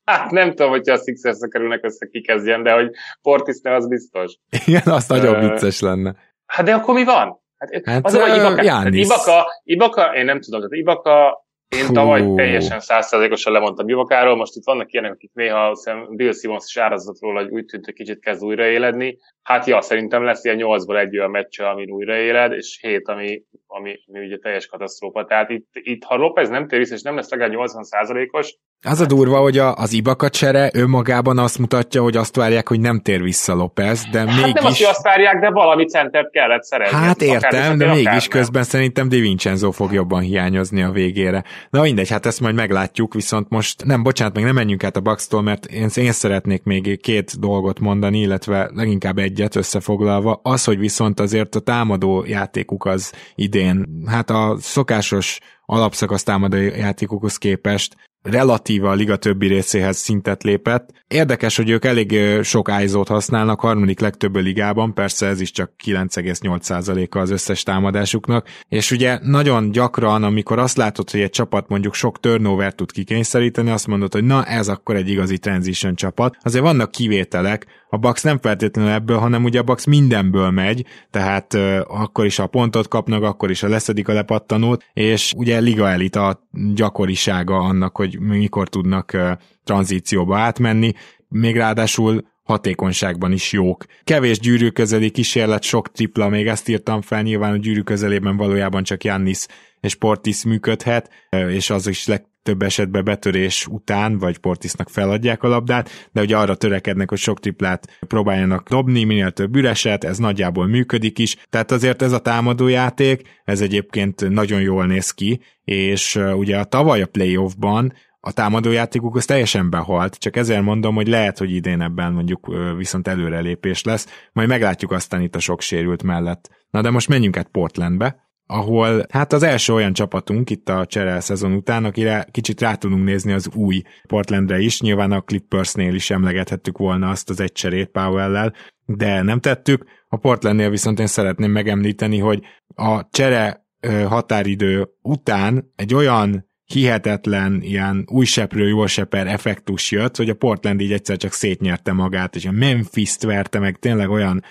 hát nem tudom, hogyha a sixers kerülnek össze, ki kezdjen, de hogy Portis ne az biztos. Igen, az nagyon vicces lenne. Hát de akkor mi van? Hát, hát az, hogy Ibaka, hát Ibaka, Ibaka, én nem tudom, tehát Ibaka Én Fú. tavaly teljesen százszerzékosan lemondtam Bivakáról, most itt vannak ilyenek, akik néha Bill Simmons is árazott róla, hogy úgy tűnt, hogy kicsit kezd újraéledni. Hát ja, szerintem lesz ilyen nyolcból egy olyan meccs, amin újraéled, és hét, ami, ami, ami ugye teljes katasztrófa. Tehát itt, itt ha López nem tér vissza, és nem lesz legalább 80%-os, az a durva, hogy a, az Ibaka csere önmagában azt mutatja, hogy azt várják, hogy nem tér vissza López, de hát mégis... nem azt, hogy azt várják, de valami centert kellett szerezni. Hát értem, de mégis közben szerintem Di Vincenzo fog jobban hiányozni a végére. Na mindegy, hát ezt majd meglátjuk, viszont most nem, bocsánat, még nem menjünk át a Bucks-tól, mert én, én szeretnék még két dolgot mondani, illetve leginkább egyet összefoglalva. Az, hogy viszont azért a támadó játékuk az idén, hát a szokásos alapszakasz támadó játékokhoz képest relatíva a liga többi részéhez szintet lépett. Érdekes, hogy ők elég sok ISO-t használnak, harmadik legtöbb a ligában, persze ez is csak 9,8%-a az összes támadásuknak, és ugye nagyon gyakran, amikor azt látod, hogy egy csapat mondjuk sok turnover tud kikényszeríteni, azt mondod, hogy na ez akkor egy igazi transition csapat. Azért vannak kivételek, a Bucks nem feltétlenül ebből, hanem ugye a Bucks mindenből megy, tehát uh, akkor is a pontot kapnak, akkor is a leszedik a lepattanót, és ugye liga elit a gyakorisága annak, hogy mikor tudnak tranzícióba átmenni, még ráadásul hatékonyságban is jók. Kevés gyűrű közeli kísérlet, sok tripla, még ezt írtam fel, nyilván a gyűrű közelében valójában csak Jannis és Portis működhet, és az is leg, több esetben betörés után, vagy Portisnak feladják a labdát, de ugye arra törekednek, hogy sok triplát próbáljanak dobni, minél több üreset, ez nagyjából működik is, tehát azért ez a támadójáték, ez egyébként nagyon jól néz ki, és ugye a tavaly a playoffban a támadójátékuk az teljesen behalt, csak ezért mondom, hogy lehet, hogy idén ebben mondjuk viszont előrelépés lesz, majd meglátjuk aztán itt a sok sérült mellett. Na de most menjünk át Portlandbe, ahol hát az első olyan csapatunk itt a csere szezon után, akire kicsit rá tudunk nézni az új Portlandre is, nyilván a Clippersnél is emlegethettük volna azt az egy cserét Powell-lel, de nem tettük. A Portlandnél viszont én szeretném megemlíteni, hogy a csere határidő után egy olyan hihetetlen ilyen új seprő, jól seper effektus jött, hogy a Portland így egyszer csak szétnyerte magát, és a Memphis-t verte meg, tényleg olyan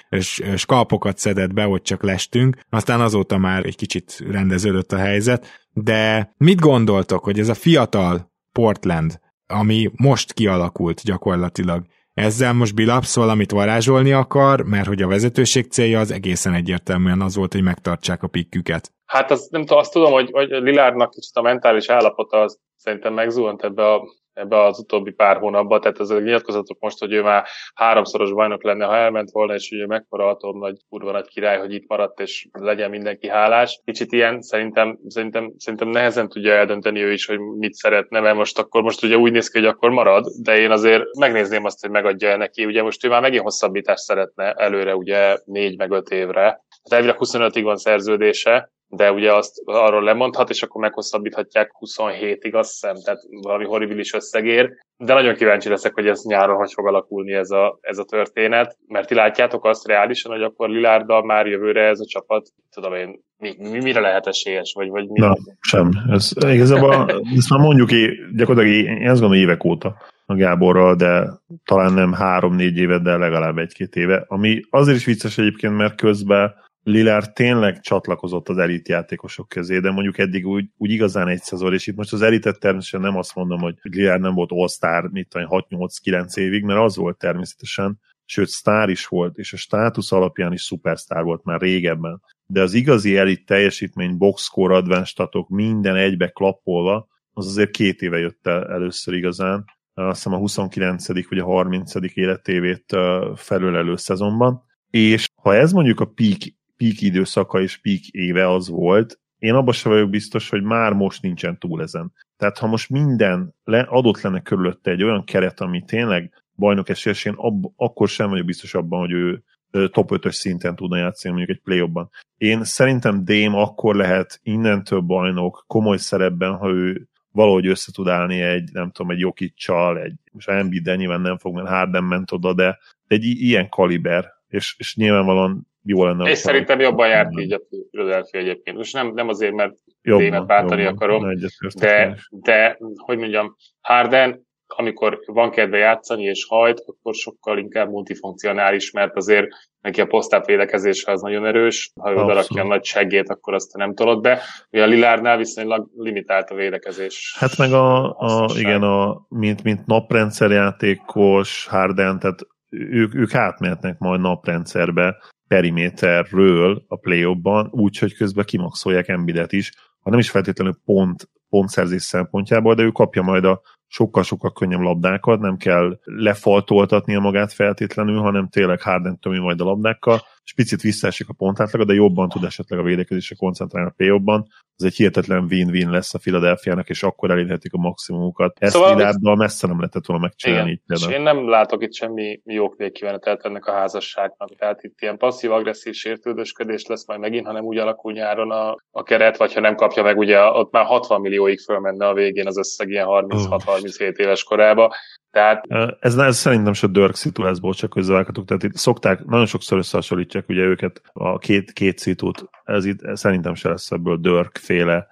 skalpokat szedett be, hogy csak lestünk, aztán azóta már egy kicsit rendeződött a helyzet, de mit gondoltok, hogy ez a fiatal Portland, ami most kialakult gyakorlatilag, ezzel most Billups valamit varázsolni akar, mert hogy a vezetőség célja az egészen egyértelműen az volt, hogy megtartsák a pikküket. Hát az, nem tudom, azt tudom, hogy, hogy Lilárnak kicsit a mentális állapota az szerintem megzuhant ebbe a ebbe az utóbbi pár hónapban, tehát ez a nyilatkozatok most, hogy ő már háromszoros bajnok lenne, ha elment volna, és ugye mekkora atom nagy kurva nagy király, hogy itt maradt, és legyen mindenki hálás. Kicsit ilyen szerintem, szerintem, szerintem nehezen tudja eldönteni ő is, hogy mit szeretne, mert most akkor most ugye úgy néz ki, hogy akkor marad, de én azért megnézném azt, hogy megadja neki. Ugye most ő már megint hosszabbítást szeretne előre, ugye négy meg öt évre. Tehát elvileg 25-ig van szerződése, de ugye azt arról lemondhat, és akkor meghosszabbíthatják 27-ig, azt hiszem, tehát valami horribilis összegér. De nagyon kíváncsi leszek, hogy ez nyáron hogy fog alakulni ez a, ez a történet, mert ti látjátok azt reálisan, hogy akkor Lilárddal már jövőre ez a csapat, tudom én, mi, mi, mire lehet esélyes, vagy, vagy mi? Na, sem. Ez, igazából ezt már mondjuk gyakorlatilag én azt gondolom évek óta a Gáborral, de talán nem három-négy éve, de legalább egy-két éve. Ami azért is vicces egyébként, mert közben Lillard tényleg csatlakozott az elit játékosok közé, de mondjuk eddig úgy, úgy igazán egy szezon, és itt most az elitet természetesen nem azt mondom, hogy Lillard nem volt all-star, mit 6-8-9 évig, mert az volt természetesen, sőt, sztár is volt, és a státusz alapján is szupersztár volt már régebben. De az igazi elit teljesítmény, boxscore, advanced minden egybe klappolva, az azért két éve jött el először igazán, azt hiszem a 29. vagy a 30. életévét felülelő szezonban, és ha ez mondjuk a peak peak időszaka és peak éve az volt, én abban sem vagyok biztos, hogy már most nincsen túl ezen. Tehát ha most minden le, adott lenne körülötte egy olyan keret, ami tényleg bajnok esélyes, én ab, akkor sem vagyok biztos abban, hogy ő top 5-ös szinten tudna játszani mondjuk egy play ban Én szerintem Dame akkor lehet innentől bajnok komoly szerepben, ha ő valahogy össze tud állni egy, nem tudom, egy Jokic-csal, egy, most Embiid, de nyilván nem fog, mert Harden ment oda, de egy ilyen kaliber, és, és nyilvánvalóan jó lenne. És szerintem jobban járt így a Philadelphia egyébként. Most nem, nem azért, mert jobban, témet bántani jobban, akarom, de, de, hogy mondjam, Harden amikor van kedve játszani és hajt, akkor sokkal inkább multifunkcionális, mert azért neki a posztáp védekezése az nagyon erős, ha ő odarakja a nagy seggét, akkor azt nem tolod be. Ugye a Lilárnál viszonylag limitált a védekezés. Hát meg a, a igen, a, mint, mint naprendszerjátékos Harden, tehát ők, ők átmehetnek majd naprendszerbe periméterről a play úgy, hogy közben kimaxolják Embidet is, ha nem is feltétlenül pont, pontszerzés szempontjából, de ő kapja majd a sokkal-sokkal könnyebb labdákat, nem kell lefaltoltatnia magát feltétlenül, hanem tényleg Harden tömi majd a labdákkal, és picit visszaesik a pontátlaga, de jobban tud esetleg a védekezésre koncentrálni a play Ez egy hihetetlen win-win lesz a Philadelphia-nak, és akkor elérhetik a maximumukat. Ezt szóval Lillarddal messze nem lehetett volna megcsinálni. Igen, és én nem látok itt semmi jók végkivenetet ennek a házasságnak. Tehát itt ilyen passzív-agresszív sértődösködés lesz majd megint, hanem úgy alakul nyáron a, a keret, vagy ha nem kapja meg, ugye ott már 60 millióig fölmenne a végén az összeg ilyen 36-37 éves korába. Tehát... Ez, ez szerintem se Dirk szitu lesz, csak közvághatók. Tehát itt szokták, nagyon sokszor összehasonlítják ugye őket a két, két szitút. Ez itt ez szerintem se lesz ebből Dirk féle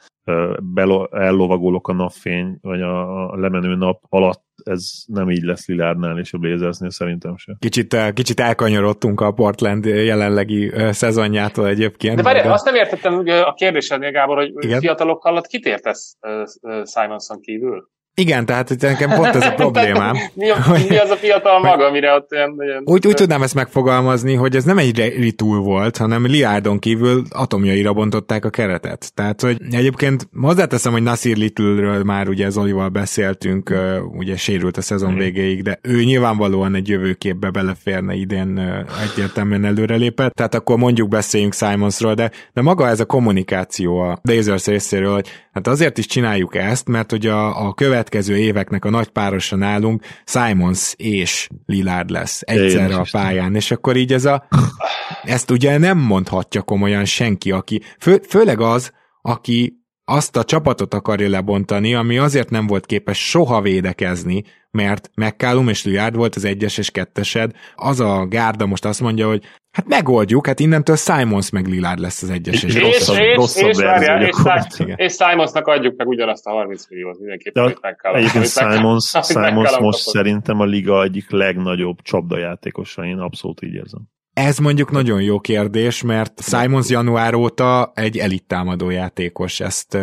ellovagolok a napfény, vagy a, a lemenő nap alatt ez nem így lesz Lilárdnál és a Blazersnél szerintem sem. Kicsit, kicsit elkanyarodtunk a Portland jelenlegi szezonjától egyébként. De várj, de... azt nem értettem a kérdésednél, Gábor, hogy Igen? fiatalok alatt kit értesz Simonson kívül? Igen, tehát hogy nekem pont ez a [LAUGHS] problémám. mi, mi az a fiatal maga, amire ott olyan... olyan úgy, úgy tudnám ezt megfogalmazni, hogy ez nem egy ritul volt, hanem Liárdon kívül atomjaira bontották a keretet. Tehát, hogy egyébként hozzáteszem, hogy Nasir Little-ről már ugye Zolival beszéltünk, ugye sérült a szezon mm. végéig, de ő nyilvánvalóan egy jövőképbe beleférne idén egyértelműen előrelépett, tehát akkor mondjuk beszéljünk Simonsról, de, de maga ez a kommunikáció a Blazers részéről, hogy hát azért is csináljuk ezt, mert hogy a, a követ következő éveknek a nagy párosa nálunk Simons és Lillard lesz egyszerre a pályán, és akkor így ez a ezt ugye nem mondhatja komolyan senki, aki fő, főleg az, aki azt a csapatot akarja lebontani, ami azért nem volt képes soha védekezni, mert McCallum és Lillard volt az egyes és kettesed, az a gárda most azt mondja, hogy hát megoldjuk, hát innentől Simons meg Lillard lesz az egyes és, és rosszabb, és, rosszabb és, várjál, és, és Simonsnak adjuk meg ugyanazt a 30 milliót mindenképpen, amit McCallum. Egyébként Simons, [LAUGHS] Simons most szerintem a liga egyik legnagyobb csapdajátékosa, én abszolút így érzem. Ez mondjuk nagyon jó kérdés, mert Simons január óta egy elit támadó játékos, ezt,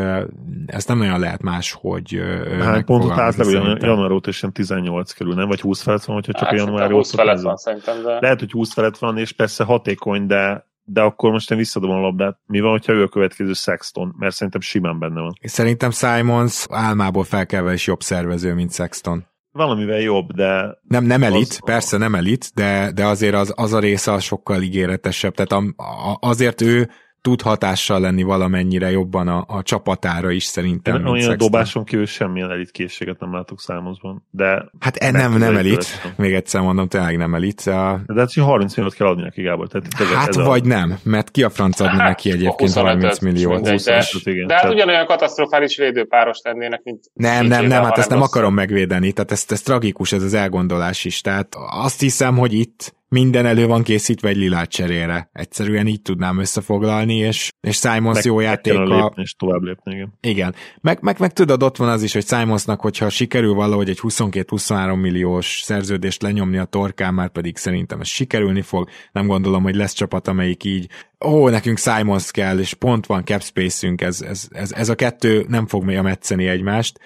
ezt nem nagyon lehet máshogy Hát pontot átlag, január óta is 18 kerül, nem? Vagy 20 felett van, hogyha csak hát, a január óta. 20 felett van szerintem, de... Lehet, hogy 20 felett van, és persze hatékony, de de akkor most én visszadom a labdát. Mi van, hogyha ő a következő Sexton? Mert szerintem simán benne van. Szerintem Simons álmából felkelve is jobb szervező, mint Sexton valamivel jobb, de... Nem, nem elit, az, persze nem elit, de, de azért az, az a része sokkal ígéretesebb. Tehát a, a, azért ő tud hatással lenni valamennyire jobban a, a csapatára is szerintem. Én olyan dobáson kívül semmilyen elit készséget nem látok számozban, de... Hát e, nem, nem elit, még egyszer mondom, tényleg nem elit. A... De hát 30 milliót kell adni neki Gábor. Tehát ez hát ez vagy a... nem, mert ki a franc adni hát, neki egyébként 30 milliót. de, de, igen, de hát ugyanolyan katasztrofális védőpáros lennének, mint... Nem, nem, nem, hát ezt nem akarom megvédeni, tehát ez, ez tragikus, ez az elgondolás is. Tehát azt hiszem, hogy itt minden elő van készítve egy lilát cserére. Egyszerűen így tudnám összefoglalni, és, és Simons meg, jó játéka. Lépni, és tovább lépni, igen. Igen. Meg, meg, meg tudod, ott van az is, hogy Simonsnak, hogyha sikerül valahogy egy 22-23 milliós szerződést lenyomni a torkán, már pedig szerintem ez sikerülni fog. Nem gondolom, hogy lesz csapat, amelyik így ó, nekünk Simons kell, és pont van cap space-ünk, ez, ez, ez, ez a kettő nem fog még metszeni egymást,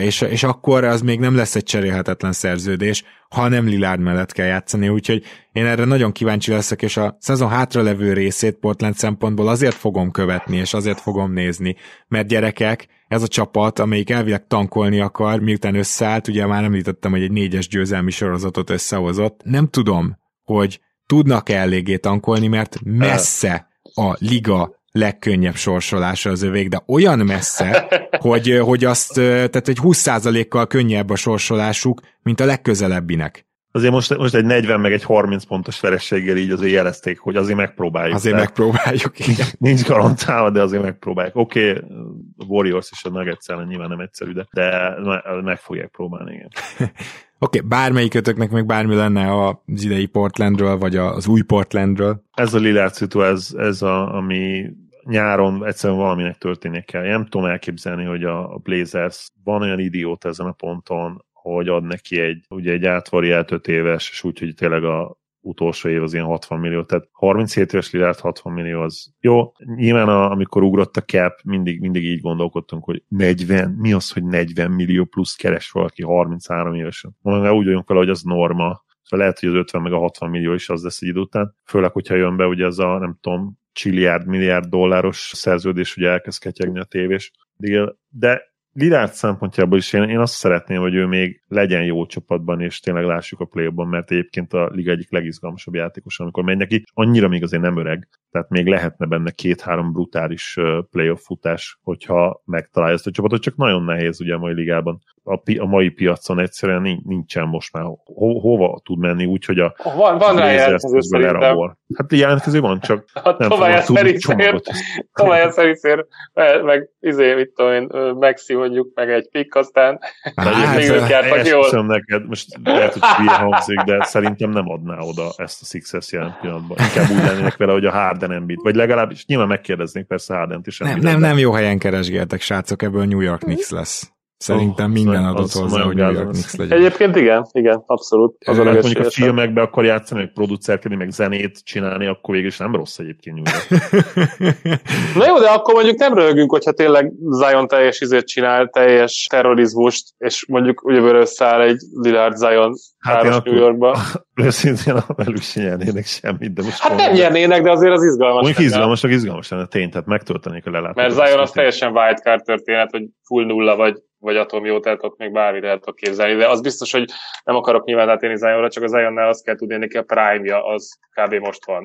és, és akkor az még nem lesz egy cserélhetetlen szerződés, ha nem Lilárd mellett kell játszani, úgyhogy én erre nagyon kíváncsi leszek, és a szezon hátralevő részét Portland szempontból azért fogom követni, és azért fogom nézni, mert gyerekek, ez a csapat, amelyik elvileg tankolni akar, miután összeállt, ugye már említettem, hogy egy négyes győzelmi sorozatot összehozott, nem tudom, hogy tudnak -e eléggé tankolni, mert messze a liga legkönnyebb sorsolása az övék, de olyan messze, [LAUGHS] hogy, hogy azt, tehát egy 20%-kal könnyebb a sorsolásuk, mint a legközelebbinek. Azért most, most egy 40 meg egy 30 pontos verességgel így azért jelezték, hogy azért megpróbáljuk. Azért megpróbáljuk, [LAUGHS] igen. Nincs garantálva, de azért megpróbáljuk. Oké, okay, Warriors és a Nuggets nyilván nem egyszerű, de, de meg fogják próbálni, igen. [LAUGHS] Oké, okay, bármelyikötöknek meg bármi lenne az idei Portlandről, vagy az új Portlandről. Ez a Lillard szitu, ez, ez a, ami nyáron egyszerűen valaminek történnie kell. Nem tudom elképzelni, hogy a Blazers van olyan idiót ezen a ponton, hogy ad neki egy, ugye egy átvariált 5 éves, és úgy, hogy tényleg a utolsó év az ilyen 60 millió, tehát 37 éves Lillard 60 millió az jó. Nyilván a, amikor ugrott a cap, mindig, mindig így gondolkodtunk, hogy 40, mi az, hogy 40 millió plusz keres valaki 33 évesen. Mondom, úgy vagyunk fel, hogy az norma, Szóval lehet, hogy az 50 meg a 60 millió is az lesz egy idő után. Főleg, hogyha jön be ugye ez a, nem tudom, csilliárd, milliárd dolláros szerződés, ugye elkezd ketyegni a tévés. De Lillard szempontjából is én, én azt szeretném, hogy ő még legyen jó csapatban, és tényleg lássuk a play mert egyébként a liga egyik legizgalmasabb játékos, amikor megy neki, annyira még azért nem öreg, tehát még lehetne benne két-három brutális playoff futás, hogyha megtalálja ezt a csapatot, csak nagyon nehéz ugye a mai ligában. A, pi- a mai piacon egyszerűen nincsen most már ho- hova tud menni, úgy, hogy a van, van rá jelentkező szerintem. Hát jelentkező van, csak [LAUGHS] a nem fogom tudni csomagot. [LAUGHS] Tovább szerint meg izé, mit tudom én, Maxi mondjuk, meg egy pick, aztán hát, [LAUGHS] még ők jártak jól. neked, most lehet, hogy hülye hangzik, de szerintem nem adná oda ezt a Sixers jelen pillanatban. Inkább úgy lennének vele, hogy a Harden Embiid, vagy legalábbis nyilván megkérdeznék persze Hardent is. Nem, nem, nem jó helyen keresgéltek, srácok, ebből New York Knicks lesz. Szerintem oh, minden adott hozzá, hogy New York Knicks legyen. Egyébként igen, igen, abszolút. Az a mondjuk a filmekbe akar játszani, meg producerkedni, meg zenét csinálni, akkor végül is nem rossz egyébként New York. [LAUGHS] Na jó, de akkor mondjuk nem röhögünk, hogyha tényleg Zion teljes izét csinál, teljes terrorizmust, és mondjuk jövőre összeáll egy Lillard Zion hát New Yorkba. [LAUGHS] Őszintén velük sem nyernének semmit, de most Hát nem nyernének, de azért az izgalmas. Mondjuk izgalmasnak izgalmas lenne tény, tehát megtöltenék a lelátást. Mert Zion az teljesen wildcard történet, hogy full nulla vagy vagy Atom tehát ott még bármi lehet tudok képzelni, de az biztos, hogy nem akarok nyilván átérni Zionra, csak az Zionnál azt kell tudni, neki a prime-ja az kb. most van.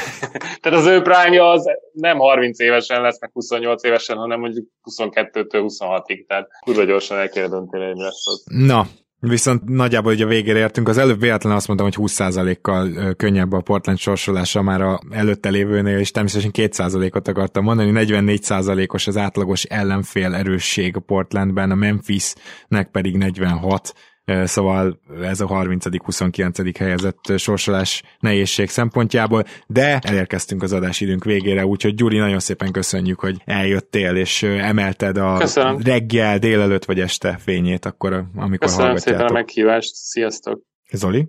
[LAUGHS] Tehát az ő prime-ja az nem 30 évesen lesz, meg 28 évesen, hanem mondjuk 22-től 26-ig, tehát kurva gyorsan el kell dönteni, hogy lesz az. Na, Viszont nagyjából ugye a végére értünk. Az előbb véletlenül azt mondtam, hogy 20%-kal könnyebb a Portland sorsolása már a előtte lévőnél, és természetesen 2%-ot akartam mondani. 44%-os az átlagos ellenfél erősség a Portlandben, a Memphisnek pedig 46 szóval ez a 30.-29. helyezett sorsolás nehézség szempontjából, de elérkeztünk az adásidőnk végére, úgyhogy Gyuri, nagyon szépen köszönjük, hogy eljöttél, és emelted a Köszönöm. reggel, délelőtt vagy este fényét, akkor, amikor Köszönöm szépen a meghívást, sziasztok! Zoli?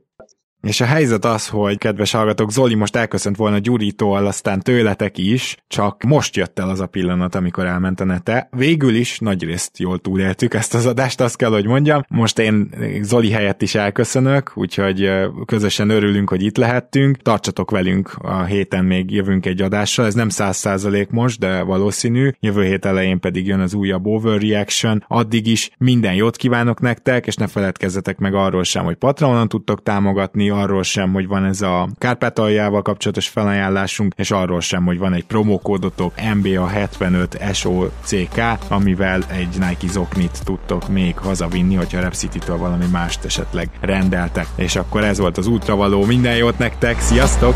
És a helyzet az, hogy kedves hallgatók, Zoli most elköszönt volna Gyuritól, aztán tőletek is, csak most jött el az a pillanat, amikor elment a nete. Végül is nagy részt jól túléltük ezt az adást, azt kell, hogy mondjam. Most én Zoli helyett is elköszönök, úgyhogy közösen örülünk, hogy itt lehettünk. Tartsatok velünk, a héten még jövünk egy adással, ez nem száz százalék most, de valószínű. Jövő hét elején pedig jön az újabb Overreaction. Addig is minden jót kívánok nektek, és ne feledkezzetek meg arról sem, hogy Patreonon tudtok támogatni, arról sem, hogy van ez a Kárpátaljával kapcsolatos felajánlásunk, és arról sem, hogy van egy promókódotok MBA75 SOCK, amivel egy Nike zoknit tudtok még hazavinni, hogyha Rep City-től valami mást esetleg rendeltek. És akkor ez volt az útravaló. Minden jót nektek, sziasztok!